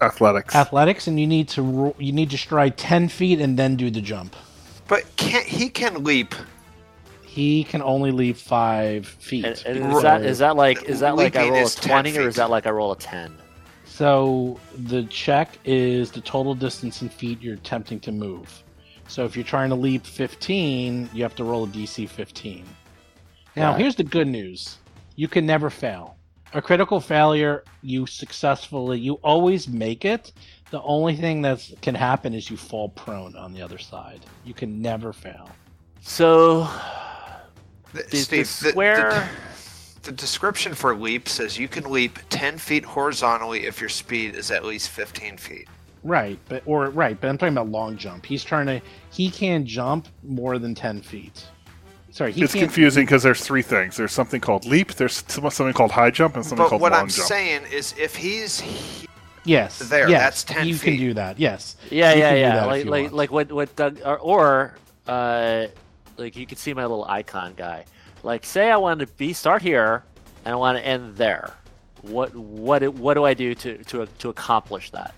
Athletics. Athletics, and you need to ro- you need to stride ten feet and then do the jump. But can't he can leap? He can only leap five feet. And, and is that is that like is that like I roll a twenty or is that like I roll a ten? So the check is the total distance in feet you're attempting to move. So if you're trying to leap 15, you have to roll a DC 15. Now, Got it. here's the good news. You can never fail. A critical failure, you successfully, you always make it. The only thing that can happen is you fall prone on the other side. You can never fail. So The- the, the Steve, the- square. The, the description for leap says you can leap 10 feet horizontally if your speed is at least 15 feet. Right, but or right, but I'm talking about long jump. He's trying to he can jump more than 10 feet. Sorry, he it's can't confusing because there's three things. There's something called leap. There's something called high jump, and something But called what long I'm jump. saying is if he's he- Yes. There, yes, that's 10 You feet. can do that. Yes. Yeah, You yeah, yeah. Like, like, want. like what, what Doug, or, or, uh, like you can see my little icon guy. Like, say I want to be start here, and I want to end there. What, what, what do I do to to to accomplish that?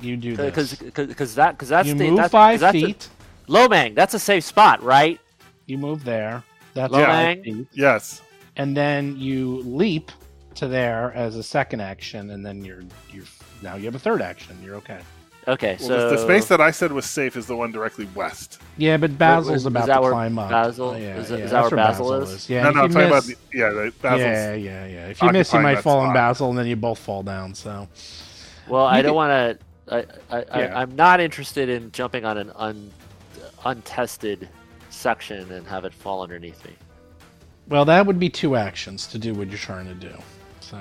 You do this. Because, because that, because that's you the move that's, 'cause five that's a- feet. Lomang, that's a safe spot, right? You move there. That's Yeah. five feet. Yes. And then you leap to there as a second action, and then you're you're now you have a third action. You're okay. Okay, Well, so the, the space that I said was safe is the one directly west. Yeah, but Basil's is about that to where climb up. Basil- Oh, yeah, is that- yeah, is that where Basil is? Yeah. no, no, I'm talking about the yeah. The, Basil's, yeah, yeah, yeah. If you miss, you might that fall on spot. Basil, and then you both fall down. So Well, I don't want to. I, I, Yeah. I, I'm not interested in jumping on an un, untested section and have it fall underneath me. well, that would be two actions to do what you're trying to do. So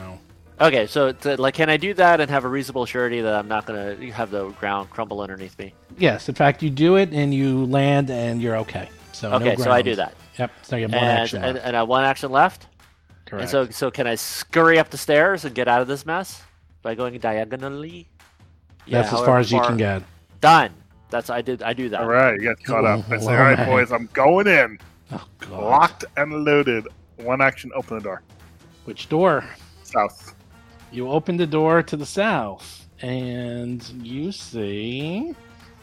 Okay, so to, like, can I do that and have a reasonable surety that I'm not going to have the ground crumble underneath me? yes, in fact, you do it and you land, and you're okay. So no Okay, so I do that, Yep. So you have one and action. and, left. and I have one action left. Correct. And so, so can I scurry up the stairs and get out of this mess by going diagonally? Yeah, That's as far as you far- can get. Done. That's I did. I do that. All right, you got caught up. I say, all right, man. boys, I'm going in. Oh God. Locked and loaded. One action, open the door. Which door? South. You open the door to the south, and you see,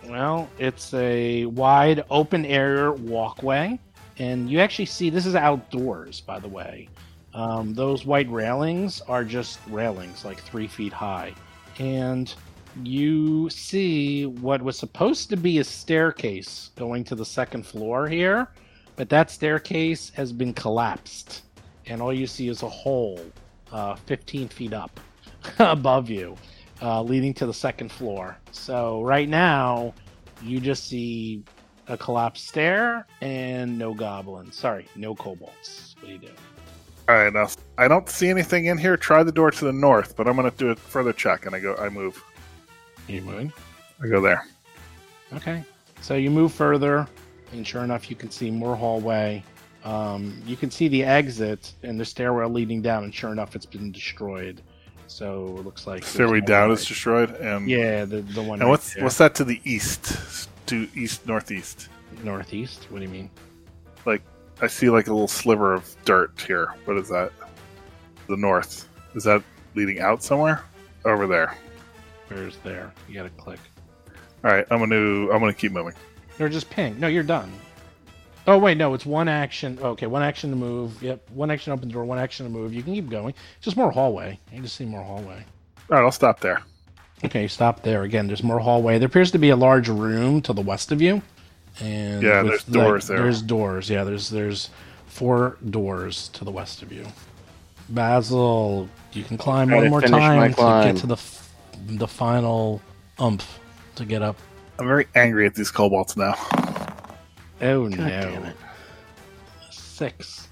well, it's a wide open air walkway, and you actually see this is outdoors, by the way. Um, those white railings are just railings, like three feet high, and you see what was supposed to be a staircase going to the second floor here, but that staircase has been collapsed, and all you see is a hole uh, 15 feet up above you, uh, leading to the second floor. So right now, you just see a collapsed stair and no goblins. Sorry, no kobolds. What do you do? All right, now I don't see anything in here. Try the door to the north, but I'm going to do a further check, and I go. I move. You moving? I go there. Okay. So you move further, and sure enough, you can see more hallway. Um, you can see the exit and the stairwell leading down, and sure enough, it's been destroyed. So it looks like Stairway down way. is destroyed, and Yeah, the the one. And right what's there. what's that to the east? To east northeast. northeast? What do you mean? Like I see like a little sliver of dirt here. What is that? The north. Is that leading out somewhere? Over there. Where's there? You gotta click. All right, I'm gonna I'm gonna keep moving. Or just ping. No, you're done. Oh wait, no, it's one action. Okay, one action to move. Yep, one action to open the door, one action to move. You can keep going. Just more hallway. You just see more hallway. All right, I'll stop there. Okay, stop there. Again, there's more hallway. There appears to be a large room to the west of you. And Yeah, with, there's doors there. There's doors. Yeah, there's there's four doors to the west of you. Basil, you can climb one more time to get to the f- the final umph to get up. I'm very angry at these kobolds now. Oh God no. Six.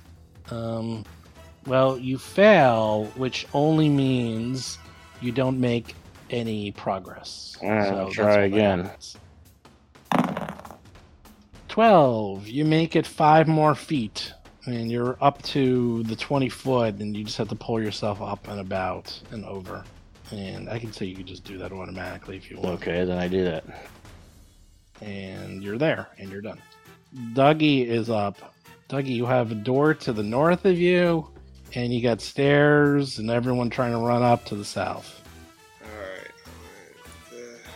Um, well, you fail, which only means you don't make any progress. Alright, I'll try again. Twelve. You make it five more feet, and you're up to the twenty foot, and you just have to pull yourself up and about and over. And I can say you can just do that automatically if you want Okay, then I do that. and you're there and you're done. Dougie is up. Dougie, you have a door to the north of you, and you got stairs and everyone trying to run up to the south. Alright. alright. Uh,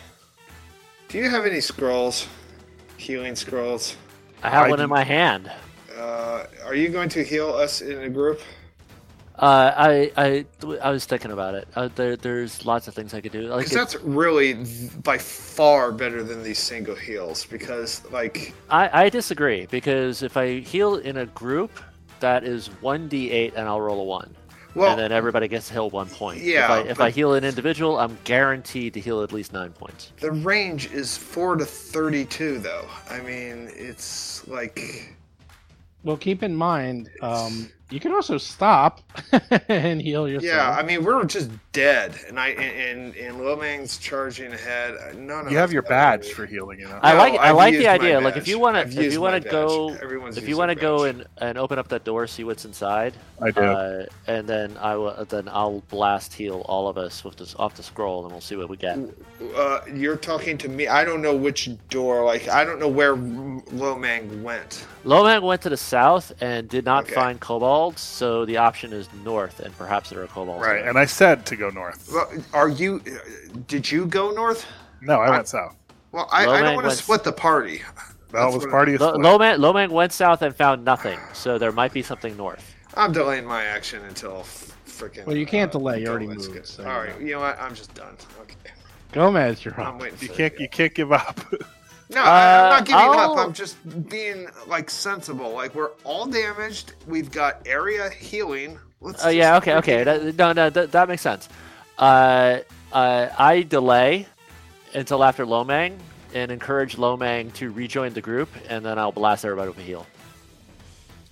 Do you have any scrolls? Healing scrolls? I have I one do- in my hand. Uh, are you going to heal us in a group? Uh, I, I, I was thinking about it. Uh, there, there's lots of things I could do. Like, Because it- that's really by far better than these single heals. Because, like, I, I disagree because if I heal in a group, that is one d8 and I'll roll a one, well, and then everybody gets to heal one point. Yeah, If I, if I heal an individual, I'm guaranteed to heal at least nine points. the range is 4 to 32, though. I mean, it's like. Well, keep in mind, um, you can also stop and heal yourself. Yeah, I mean, we're just dead. And I and, and, and Lomang's charging ahead. No, no, You have your got badge for healing, you know. I like I I've like the my idea. Like if you want to if you want to go Everyone's if you want to go and and open up that door, see what's inside, I do. uh, and then I will then I'll blast heal all of us with this off the scroll, and we'll see what we get. Uh, you're talking to me. I don't know which door. Like I don't know where Lomang went. Lomang went to the south and did not Okay. find kobolds, so the option is north, and perhaps there are kobolds. right, there. and I said to go north. Well, Are you? uh, Did you go north? No, I I- went south. Well, I, I don't want to went- split the party. That was party of Lo- split. Lomang, Lomang went south and found nothing, so there might be something north. I'm delaying my action until freaking. Well, you can't uh, delay, you already Gomez moved, gets- so All you know. what? I'm just done. Okay, Gomez, you're I'm up. waiting. You for can't you. you can't give up. No, I, I'm Uh, not giving I'll- up. I'm just being like sensible. Like we're all damaged. We've got area healing. Let's. Oh yeah, okay, okay. That, no, no, that, that makes sense. Uh, uh, I delay until after Lomang and encourage Lomang to rejoin the group, and then I'll blast everybody with a heal.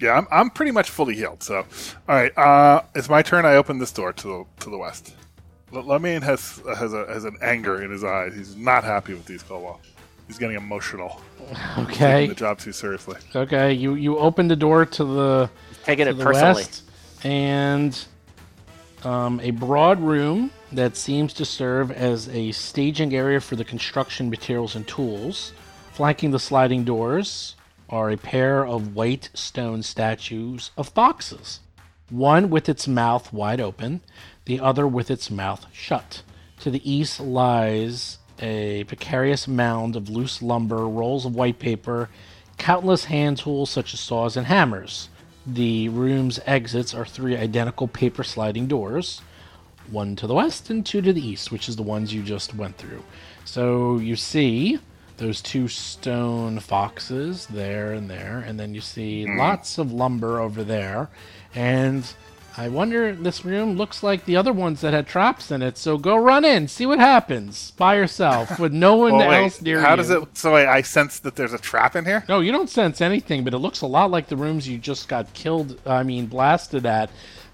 yeah, I'm, I'm pretty much fully healed. So, all right, uh, it's my turn. I open this door to the to the west. L- Lemaine has has a has an anger in his eyes. He's not happy with these kobolds. He's getting emotional. Okay. Taking the job too seriously. Okay. You you open the door to the Taking to it the personally. west, and um, a broad room that seems to serve as a staging area for the construction materials and tools. Flanking the sliding doors are a pair of white stone statues of foxes, one with its mouth wide open, the other with its mouth shut. To the east lies a precarious mound of loose lumber, rolls of white paper, countless hand tools such as saws and hammers. The room's exits are three identical paper sliding doors, one to the west and two to the east, which is the ones you just went through. So you see those two stone foxes there and there, and then you see hmm. lots of lumber over there. And I wonder, this room looks like the other ones that had traps in it. So go run in, see what happens by yourself with no one Well, wait, else near how you. How does it? So wait, I sense that there's a trap in here. No, you don't sense anything, but it looks a lot like the rooms you just got killed. I mean, blasted at.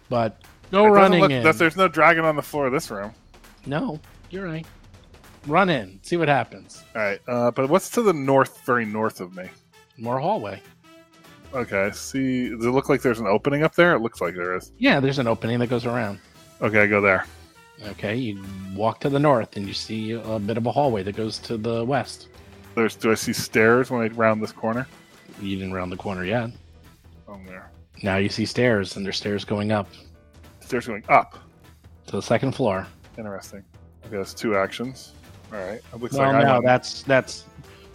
But go It running look in. there's no dragon on the floor of this room. No, you're right. Run in, see what happens. All right, uh, but what's to the north, very north of me? More hallway. Okay, see, does it look like there's an opening up there? It looks like there is. Yeah, there's an opening that goes around. Okay, I go there. Okay, you walk to the north and you see a bit of a hallway that goes to the west. There's. Do I see stairs when I round this corner? You didn't round the corner yet. Oh, there. Now you see stairs, and there's stairs going up Stairs going up. to the second floor. Interesting. Okay, that's two actions. All right. It looks Well, like no, that's that's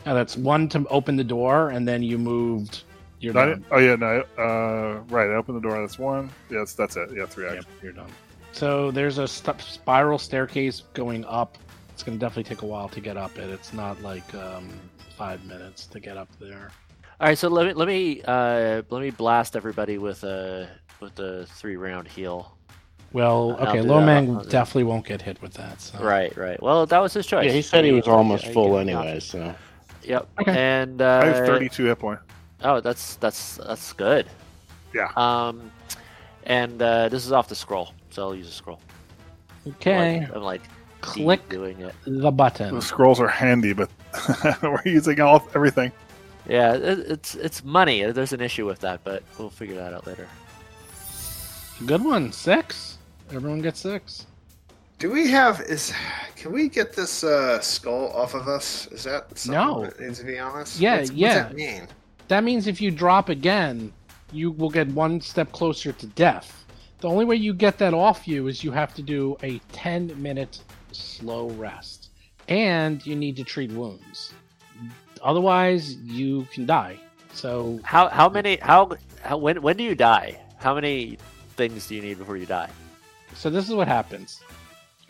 no, that's one to open the door, and then you moved. You're done. oh yeah, no. Uh, right. I opened the door. That's one. Yes, that's it. Yeah, three Yep, you're done. So there's a st- spiral staircase going up. It's going to definitely take a while to get up it. It's not like um, five minutes to get up there. All right, so let me let me uh, let me blast everybody with a with a three round heal. Well, okay, do that. I'll Lomang definitely won't get hit with that. So. Right, right. Well, that was his choice. Yeah, he said he was almost I full give him the anyway, so. Yep. Okay. And uh, I have 32 hit points. Oh, that's that's that's good. Yeah. Um, and uh, this is off the scroll, so I'll use a scroll. Okay, Like, I'm like click doing it. the button. The scrolls are handy, but we're using all everything. Yeah, it, it's it's money. There's an issue with that, but we'll figure that out later. Good one. Six. Everyone gets six. Do we have is? Can we get this uh, skull off of us? Is that something No. that needs to be honest? Yeah, What's, yeah. What's that mean? That means if you drop again, you will get one step closer to death. The only way you get that off you is you have to do a 10 minute slow rest. And you need to treat wounds. Otherwise, you can die. So, How how many how, how when when do you die? How many things do you need before you die? so this is what happens.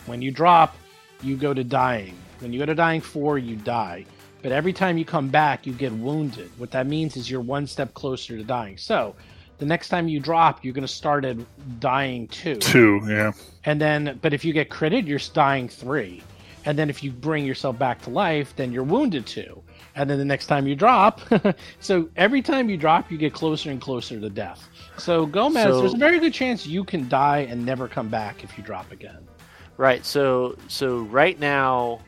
When you drop, you go to dying. When you go to dying 4, you die. But every time you come back, you get wounded. What that means is you're one step closer to dying. So, the next time you drop, you're going to start at dying 2. Two, yeah. And then, but if you get critted, you're dying three. And then if you bring yourself back to life, then you're wounded two. And then the next time you drop, so every time you drop, you get closer and closer to death. So Gomez, So- there's a very good chance you can die and never come back if you drop again. Right. So so right now,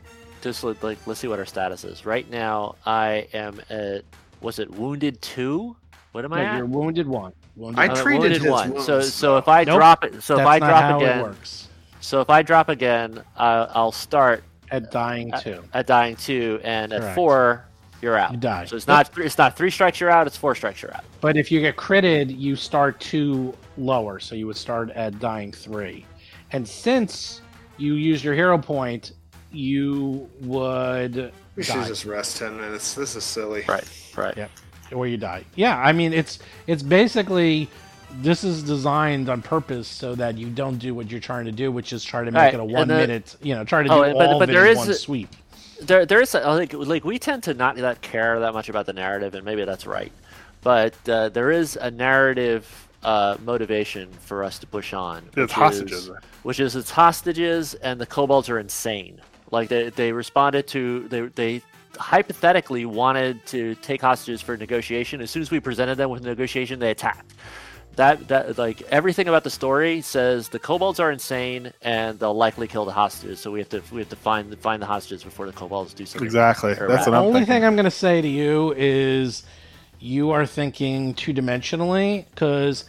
just like, like let's see what our status is. Right now, I am at was it wounded two? What am I at? you're wounded one. Wounded I I'm treated wounded his one. So wounds, so if I Nope, drop it, so if That's I not drop how again, it works. so if I drop again, uh, I'll start At dying two, at dying two, and at four, you're out. you die. So it's not three, it's not three strikes you're out. It's four strikes you're out. But if you get critted, you start two lower, so you would start at dying three. And since you use your hero point, you would We should die, just rest ten minutes. This is silly. Right. Right. Yeah. or you die. Yeah, I mean it's it's basically this is designed on purpose so that you don't do what you're trying to do, which is try to make Right, it a one the- minute, you know, try to do Oh, but- all but of it there in is one a- sweep. there there is a, like like we tend to not that care that much about the narrative, and maybe that's right. But uh, there is a narrative uh, motivation for us to push on. It's which hostages. is- which is it's hostages, and the kobolds are insane. Like they they responded to they they hypothetically wanted to take hostages for negotiation. As soon as we presented them with negotiation, they attacked. That that like everything about the story says the kobolds are insane and they'll likely kill the hostages. So we have to we have to find find the hostages before the kobolds do something. Exactly. That's bad. only thing I'm going to say to you is you are thinking two dimensionally because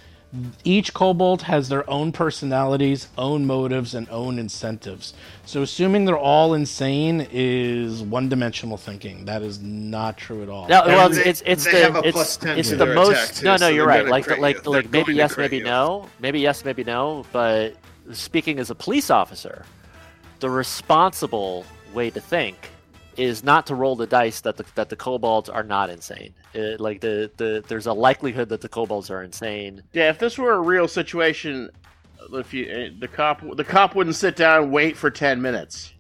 each kobold has their own personalities, own motives, and own incentives. So assuming they're all insane is one dimensional thinking. That is not true at all. No, well, And it's it's they the have a it's, plus 10 it's to the most. too, no, no, so you're right. gonna Like like you. They're like maybe yes, maybe you. no, maybe yes, maybe no. But speaking as a police officer, the responsible way to think is not to roll the dice that the that the kobolds are not insane. Uh like the, the there's a likelihood that the kobolds are insane. Yeah, if this were a real situation, if you eh, the cop the cop wouldn't sit down and wait for ten minutes.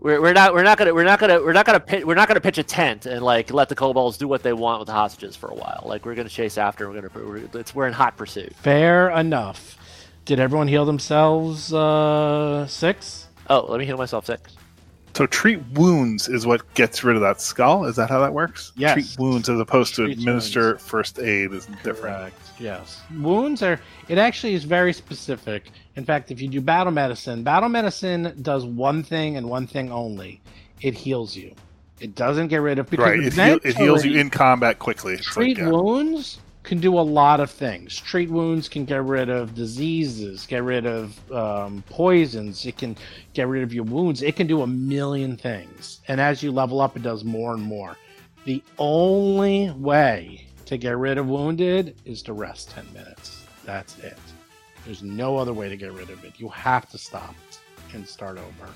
We're, we're not we're not gonna we're not gonna we're not gonna pitch, we're not gonna pitch a tent and like let the kobolds do what they want with the hostages for a while. Like we're gonna chase after. We're gonna we're, it's, we're in hot pursuit. Fair enough. Did everyone heal themselves? Uh, six. Oh, let me heal myself six. So treat wounds is what gets rid of that skull. Is that how that works? Yes. Treat wounds as opposed to administer wounds. first aid is different. Correct. Yes. Wounds are. It actually is very specific. In fact, if you do battle medicine, battle medicine does one thing and one thing only. it heals you. It doesn't get rid of because Right. It, heal, it heals you in combat quickly. Treat like, yeah. wounds can do a lot of things. Treat wounds can get rid of diseases, get rid of um, poisons. It can get rid of your wounds. It can do a million things. And as you level up, it does more and more. The only way to get rid of wounded is to rest 10 minutes. That's it. There's no other way to get rid of it. You have to stop and start over.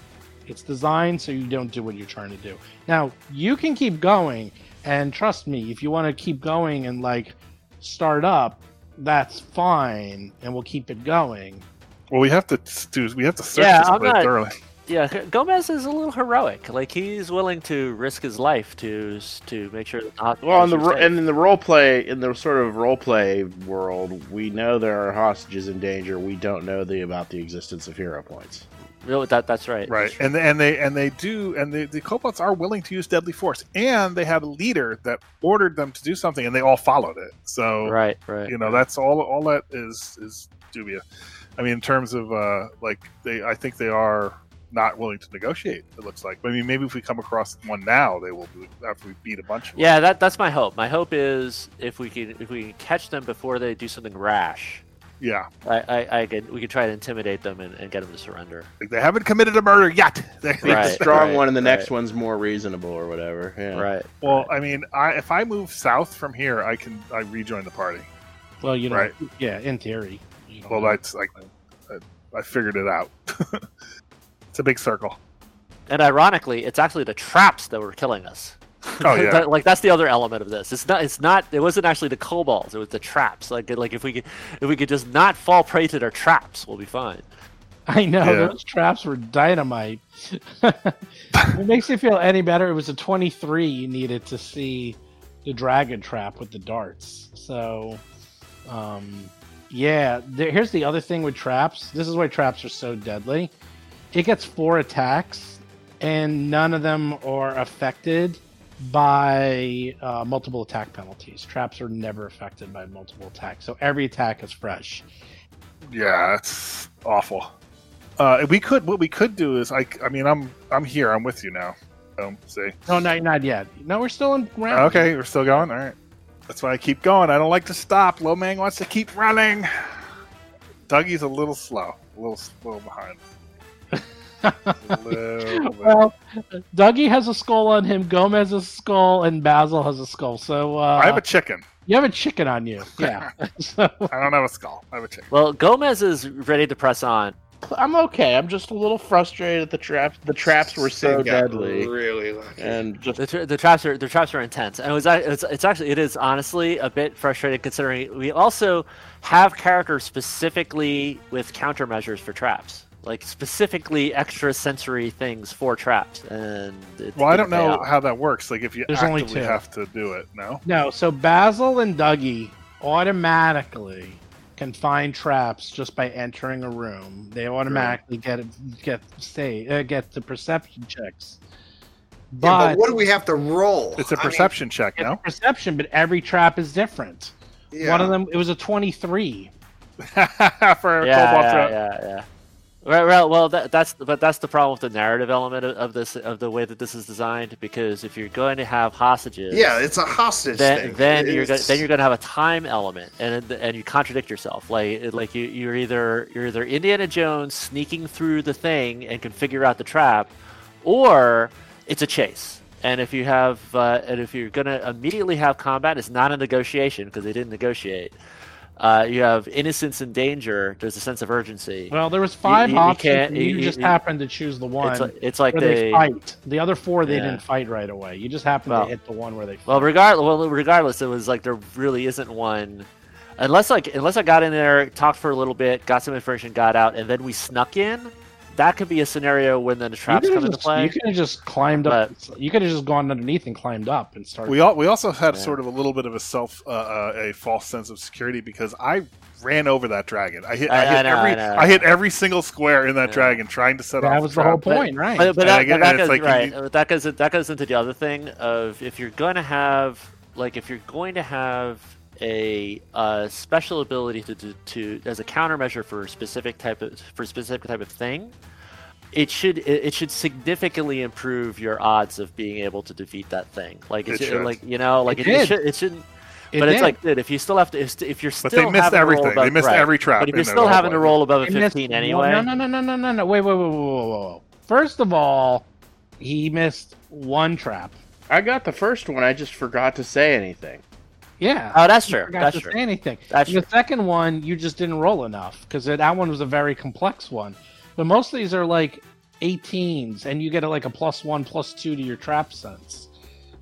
It's designed so you don't do what you're trying to do. Now, you can keep going, and trust me, if you want to keep going and like start up, that's fine, and we'll keep it going. Well, we have to do. We have to search Yeah, this I'm place not- thoroughly. Yeah, Gomez is a little heroic. Like he's willing to risk his life to to make sure that the hostages Well, in the are ro- safe. and in the role play, in the sort of role play world, we know there are hostages in danger. We don't know the about the existence of hero points. No, that that's right. Right, and and they and they do, and the the kobolds are willing to use deadly force, and they have a leader that ordered them to do something, and they all followed it. So right, right. you know that's all all that is is dubious. I mean, in terms of uh like they, I think they are not willing to negotiate. It looks like. I mean, maybe if we come across one now, they will be- after we beat a bunch. Of them. Yeah, that that's my hope. My hope is if we can if we can catch them before they do something rash, yeah. I I, I can we can try to intimidate them and, and get them to surrender. They haven't committed a murder yet. They- Beat the strong right, one, and the next right. one's more reasonable, or whatever. Yeah. Right. Well, I mean, I, if I move south from here, I can I rejoin the party. Well, you know, Right. yeah, in theory. you don't Well, know. that's like I, I figured it out. it's a big circle. And ironically, it's actually the traps that were killing us. Oh, yeah. That- like that's the other element of this. It's not. It's not. It wasn't actually the kobolds. It was the traps. Like like if we could if we could just not fall prey to their traps, we'll be fine. I know Yeah. those traps were dynamite. it makes you feel any better. It was a 23 you needed to see the dragon trap with the darts. So, um, yeah. There, here's the other thing with traps. This is why traps are so deadly. It gets four attacks, and none of them are affected by uh, multiple attack penalties. Traps are never affected by multiple attacks, so every attack is fresh. Yeah, it's awful. Uh, we could what we could do is I I mean I'm I'm here. I'm with you now. Um, see. No, not, not yet. No, we're still in ground. Okay, we're still going. All right. That's why I keep going. I don't like to stop. Lomang wants to keep running. Dougie's a little slow, a little, behind. A little bit. Well, Dougie has a skull on him, Gomez has a skull, and Basil has a skull. So uh, I have a chicken. you have a chicken on you. Yeah. so I don't have a skull. I have a chicken. Well, Gomez is ready to press on. I'm okay. I'm just a little frustrated. At the traps, the traps were so deadly, Really lucky. and just The, tra- the traps are the traps are intense, and it was it's, it's actually it is honestly a bit frustrating considering we also have characters specifically with countermeasures for traps, like specifically extra sensory things for traps. And it's Well, I don't know off. how that works. Like if you There's only actively two. have to do it. No. no, so Basil and Dougie automatically can find traps just by entering a room. They automatically get get stay uh, get the perception checks. But, yeah, but what do we have to roll? It's a I mean, perception check. it's No. perception, but every trap is different. yeah. One of them it was a 23. For a yeah, kobold yeah, yeah, yeah. Right, well, well, that, that's but that's the problem with the narrative element of, of this of the way that this is designed. Because if you're going to have hostages, Yeah, it's a hostage then thing. then you're go- then you're going to have a time element, and and you contradict yourself. Like like you you're either you're either Indiana Jones sneaking through the thing and can figure out the trap, or it's a chase. And if you have uh, and if you're going to immediately have combat, it's not a negotiation because they didn't negotiate. Uh, you have innocence and danger. There's a sense of urgency. Well, there was five you- you options. you, you- just happened to choose the one it's like, it's like they, they fight. The other four they Yeah. didn't fight right away. You just happened Well- to hit the one where they fight. Well, regardless, well, regardless, it was like there really isn't one, unless like unless I got in there, talked for a little bit, got some information, got out, and then we snuck in. That could be a scenario when then the traps you come could into have play. you could have just climbed up. You could have just gone underneath and climbed up and started. We all, we also had Yeah. sort of a little bit of a self uh, uh, a false sense of security because I ran over that dragon. I hit I, I- I know, every I know. I hit every single square in that Yeah. dragon trying to set off. that was the whole trap. point, right? But, but And that, again, that and goes, like right. need- uh, That goes that goes into the other thing of if you're going to have like if you're going to have a uh, special ability to, to to as a countermeasure for a specific type of for a specific type of thing, it should it, it should significantly improve your odds of being able to defeat that thing. Like it, It should, should. like you know, like It it, it, should, it shouldn't. It but it's like, dude, if you still have to, if, if you're still But they missed having to roll everything. above- They missed right. every trap But if you're still having to roll above a It missed- 15 anyway, No, no, no, no, no, no, no. Wait, wait, wait, wait, wait, wait, wait. First of all, he missed one trap. I got the first one. I just forgot to say anything. Yeah. oh, that's true. That's true. anything. That's the second one, you just didn't roll enough because that one was a very complex one. But most of these are like 18s, and you get a, like a plus one, plus two to your trap sense.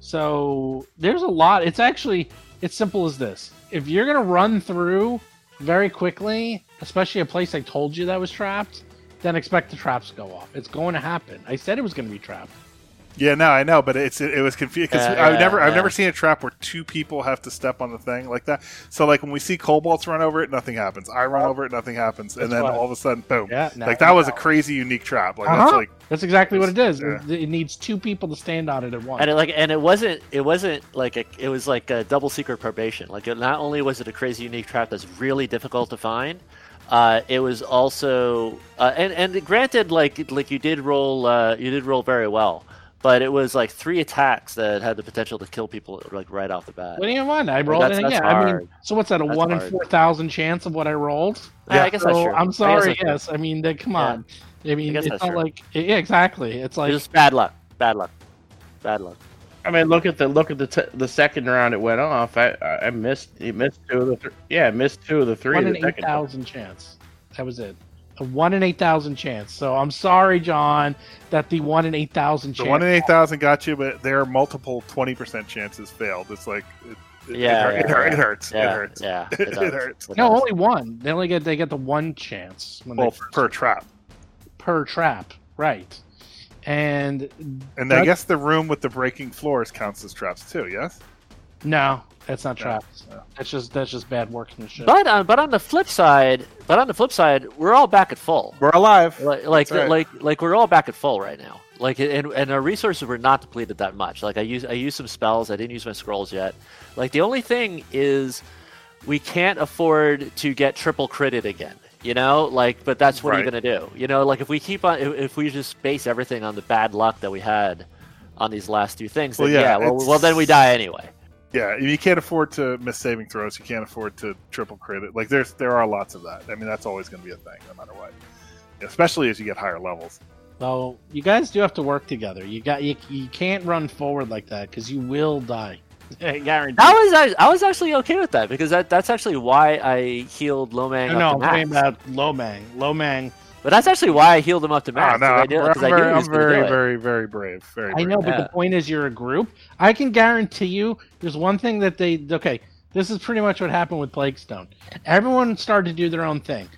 So there's a lot. It's actually it's simple as this: if you're gonna run through very quickly, especially a place I told you that was trapped, then expect the traps to go off. It's going to happen. I said it was going to be trapped. Yeah, no, I know, but it's it, was confusing because Yeah, I've yeah, never I've yeah. never seen a trap where two people have to step on the thing like that. So like when we see kobolds run over it, nothing happens. I run over it, nothing happens, and then why- all of a sudden, boom! Yeah, now like that you was a crazy unique trap. Like that's Uh-huh. like That's exactly what it is. Yeah. It, it needs two people to stand on it at once. and it like and it wasn't it wasn't like a, it was like a double secret probation like it, not only was it a crazy unique trap that's really difficult to find uh, it was also uh, and and granted like like you did roll uh, you did roll very well but it was like three attacks that had the potential to kill people like right off the bat What do you want? I rolled that's- it that's again. I mean, so what's that? A That's one in four thousand chance of what I rolled? Yeah, I guess that's true. I I'm guess sorry. that's true. Yes, I mean, they- come on. I mean, guess it's not true. like yeah, exactly. It's like just bad luck bad luck bad luck I mean, look at the look at the t- the second round it went off. I I I missed he missed two of the th- yeah missed two of the three. one the in eight second time. chance. That was it. A one in eight thousand chance. So I'm sorry, John, that the one in eight thousand the chance. one in eight thousand got you, but there are multiple twenty percent chances failed. It's like it, it, Yeah, it, hurt- it, yeah, it hurts. yeah It hurts. yeah It it, hurts. No, only one. They only get they get the one chance when Well, they per trap. per trap, right? And And I guess the room with the breaking floors counts as traps too. Yes. No, that's not No, traps. no. That's just that's just bad workmanship. But on but on the flip side, but on the flip side, we're all back at full. We're alive. Like like right. like like we're all back at full right now. Like and and our resources were not depleted that much. Like I use I used some spells. I didn't use my scrolls yet. Like the only thing is, we can't afford to get triple critted again. You know, like but that's what are you Right. gonna do? You know, like if we keep on if, if we just base everything on the bad luck that we had on these last two things, then Well, yeah, yeah, well, well then we die anyway. Yeah, you can't afford to miss saving throws. You can't afford to triple credit. Like there's there are lots of that. I mean, that's always going to be a thing, no matter what. Especially as you get higher levels. So you guys do have to work together. You got you, you can't run forward like that because you will die. Guaranteed. I was act- I was actually okay with that because that that's actually why I healed Lomang no, no, I'm talking about Lomang. Lomang. But that's actually why I healed him up to Oh, max. no, 'cause I I'm, I'm 'cause I knew very, he I'm was very, very, very brave. Very. I brave. know, but Yeah. the point is, you're a group. I can guarantee you, there's one thing that they. Okay, this is pretty much what happened with Plaguestone. Everyone started to do their own thing.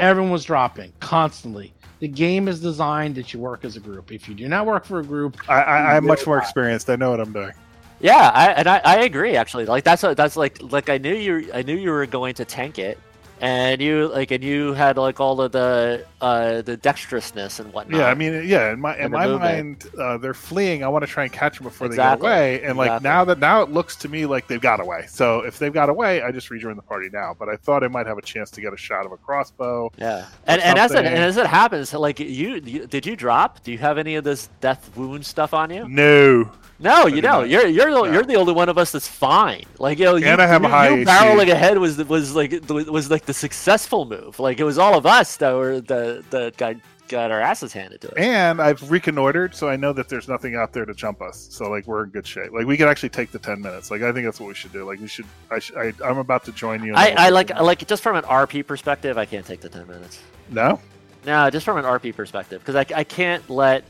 Everyone was dropping constantly. The game is designed that you work as a group. If you do not work for a group, I, I, I'm much more experienced. I know what I'm doing. Yeah, I, and I, I agree actually. Like that's what that's like like I knew you I knew you were going to tank it, and you like and you had like all of the uh the dexterousness and whatnot. Yeah, I mean, yeah. In my in the my movement. mind, uh, they're fleeing. I want to try and catch them before Exactly. they get away. And like Exactly. now that now it looks to me like they've got away. So if they've got away, I just rejoin the party now. But I thought I might have a chance to get a shot of a crossbow. yeah, and and as it and as it happens, like you, you did you drop? Do you have any of this death wound stuff on you? No. No, you know. You're you're the, No. you're the only one of us that's fine. Like you know, you, And I have a high you AC. barreling ahead was was like was like the successful move. Like it was all of us that were the that got got our asses handed to us. And I've reconnoitered, so I know that there's nothing out there to jump us. So like we're in good shape. Like we could actually take the ten minutes. Like I think that's what we should do. Like we should. I, sh- I I'm about to join you. I, the- I like like just from an RP perspective, I can't take the ten minutes. No. No, just from an RP perspective, because I, I can't let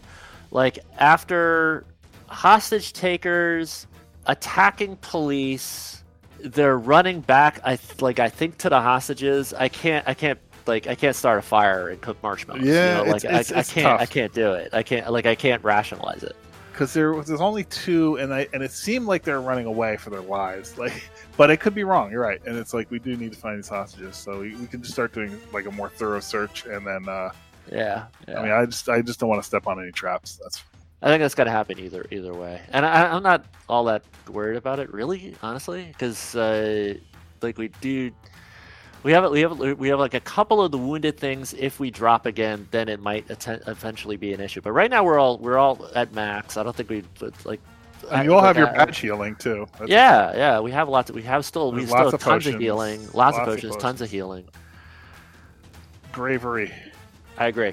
like after hostage takers attacking police, they're running back. I th- like I think to the hostages. I can't I can't like I can't start a fire and cook marshmallows. you Yeah, know? it's- like it's- I, it's I can't I can't do it. I can't like I can't rationalize it. because there was there's only two, and I and it seemed like they're running away for their lives. Like, but it could be wrong. You're right, and it's like we do need to find these hostages, so we, we can just start doing like a more thorough search, and then uh, Yeah, yeah. I mean, I just I just don't want to step on any traps. That's I think that's gonna happen either either way, and I, I'm not all that worried about it, really, honestly, because uh, like we do, We have we have we have like a couple of the wounded things. If we drop again, then it might atten- eventually be an issue. But right now we're all we're all at max. I don't think we like. And you all have your patch I- healing too. That's- Yeah, yeah, we have lots. Of, we have still we still have tons of healing, lots, Lots of of potions, tons of healing. Bravery. I agree.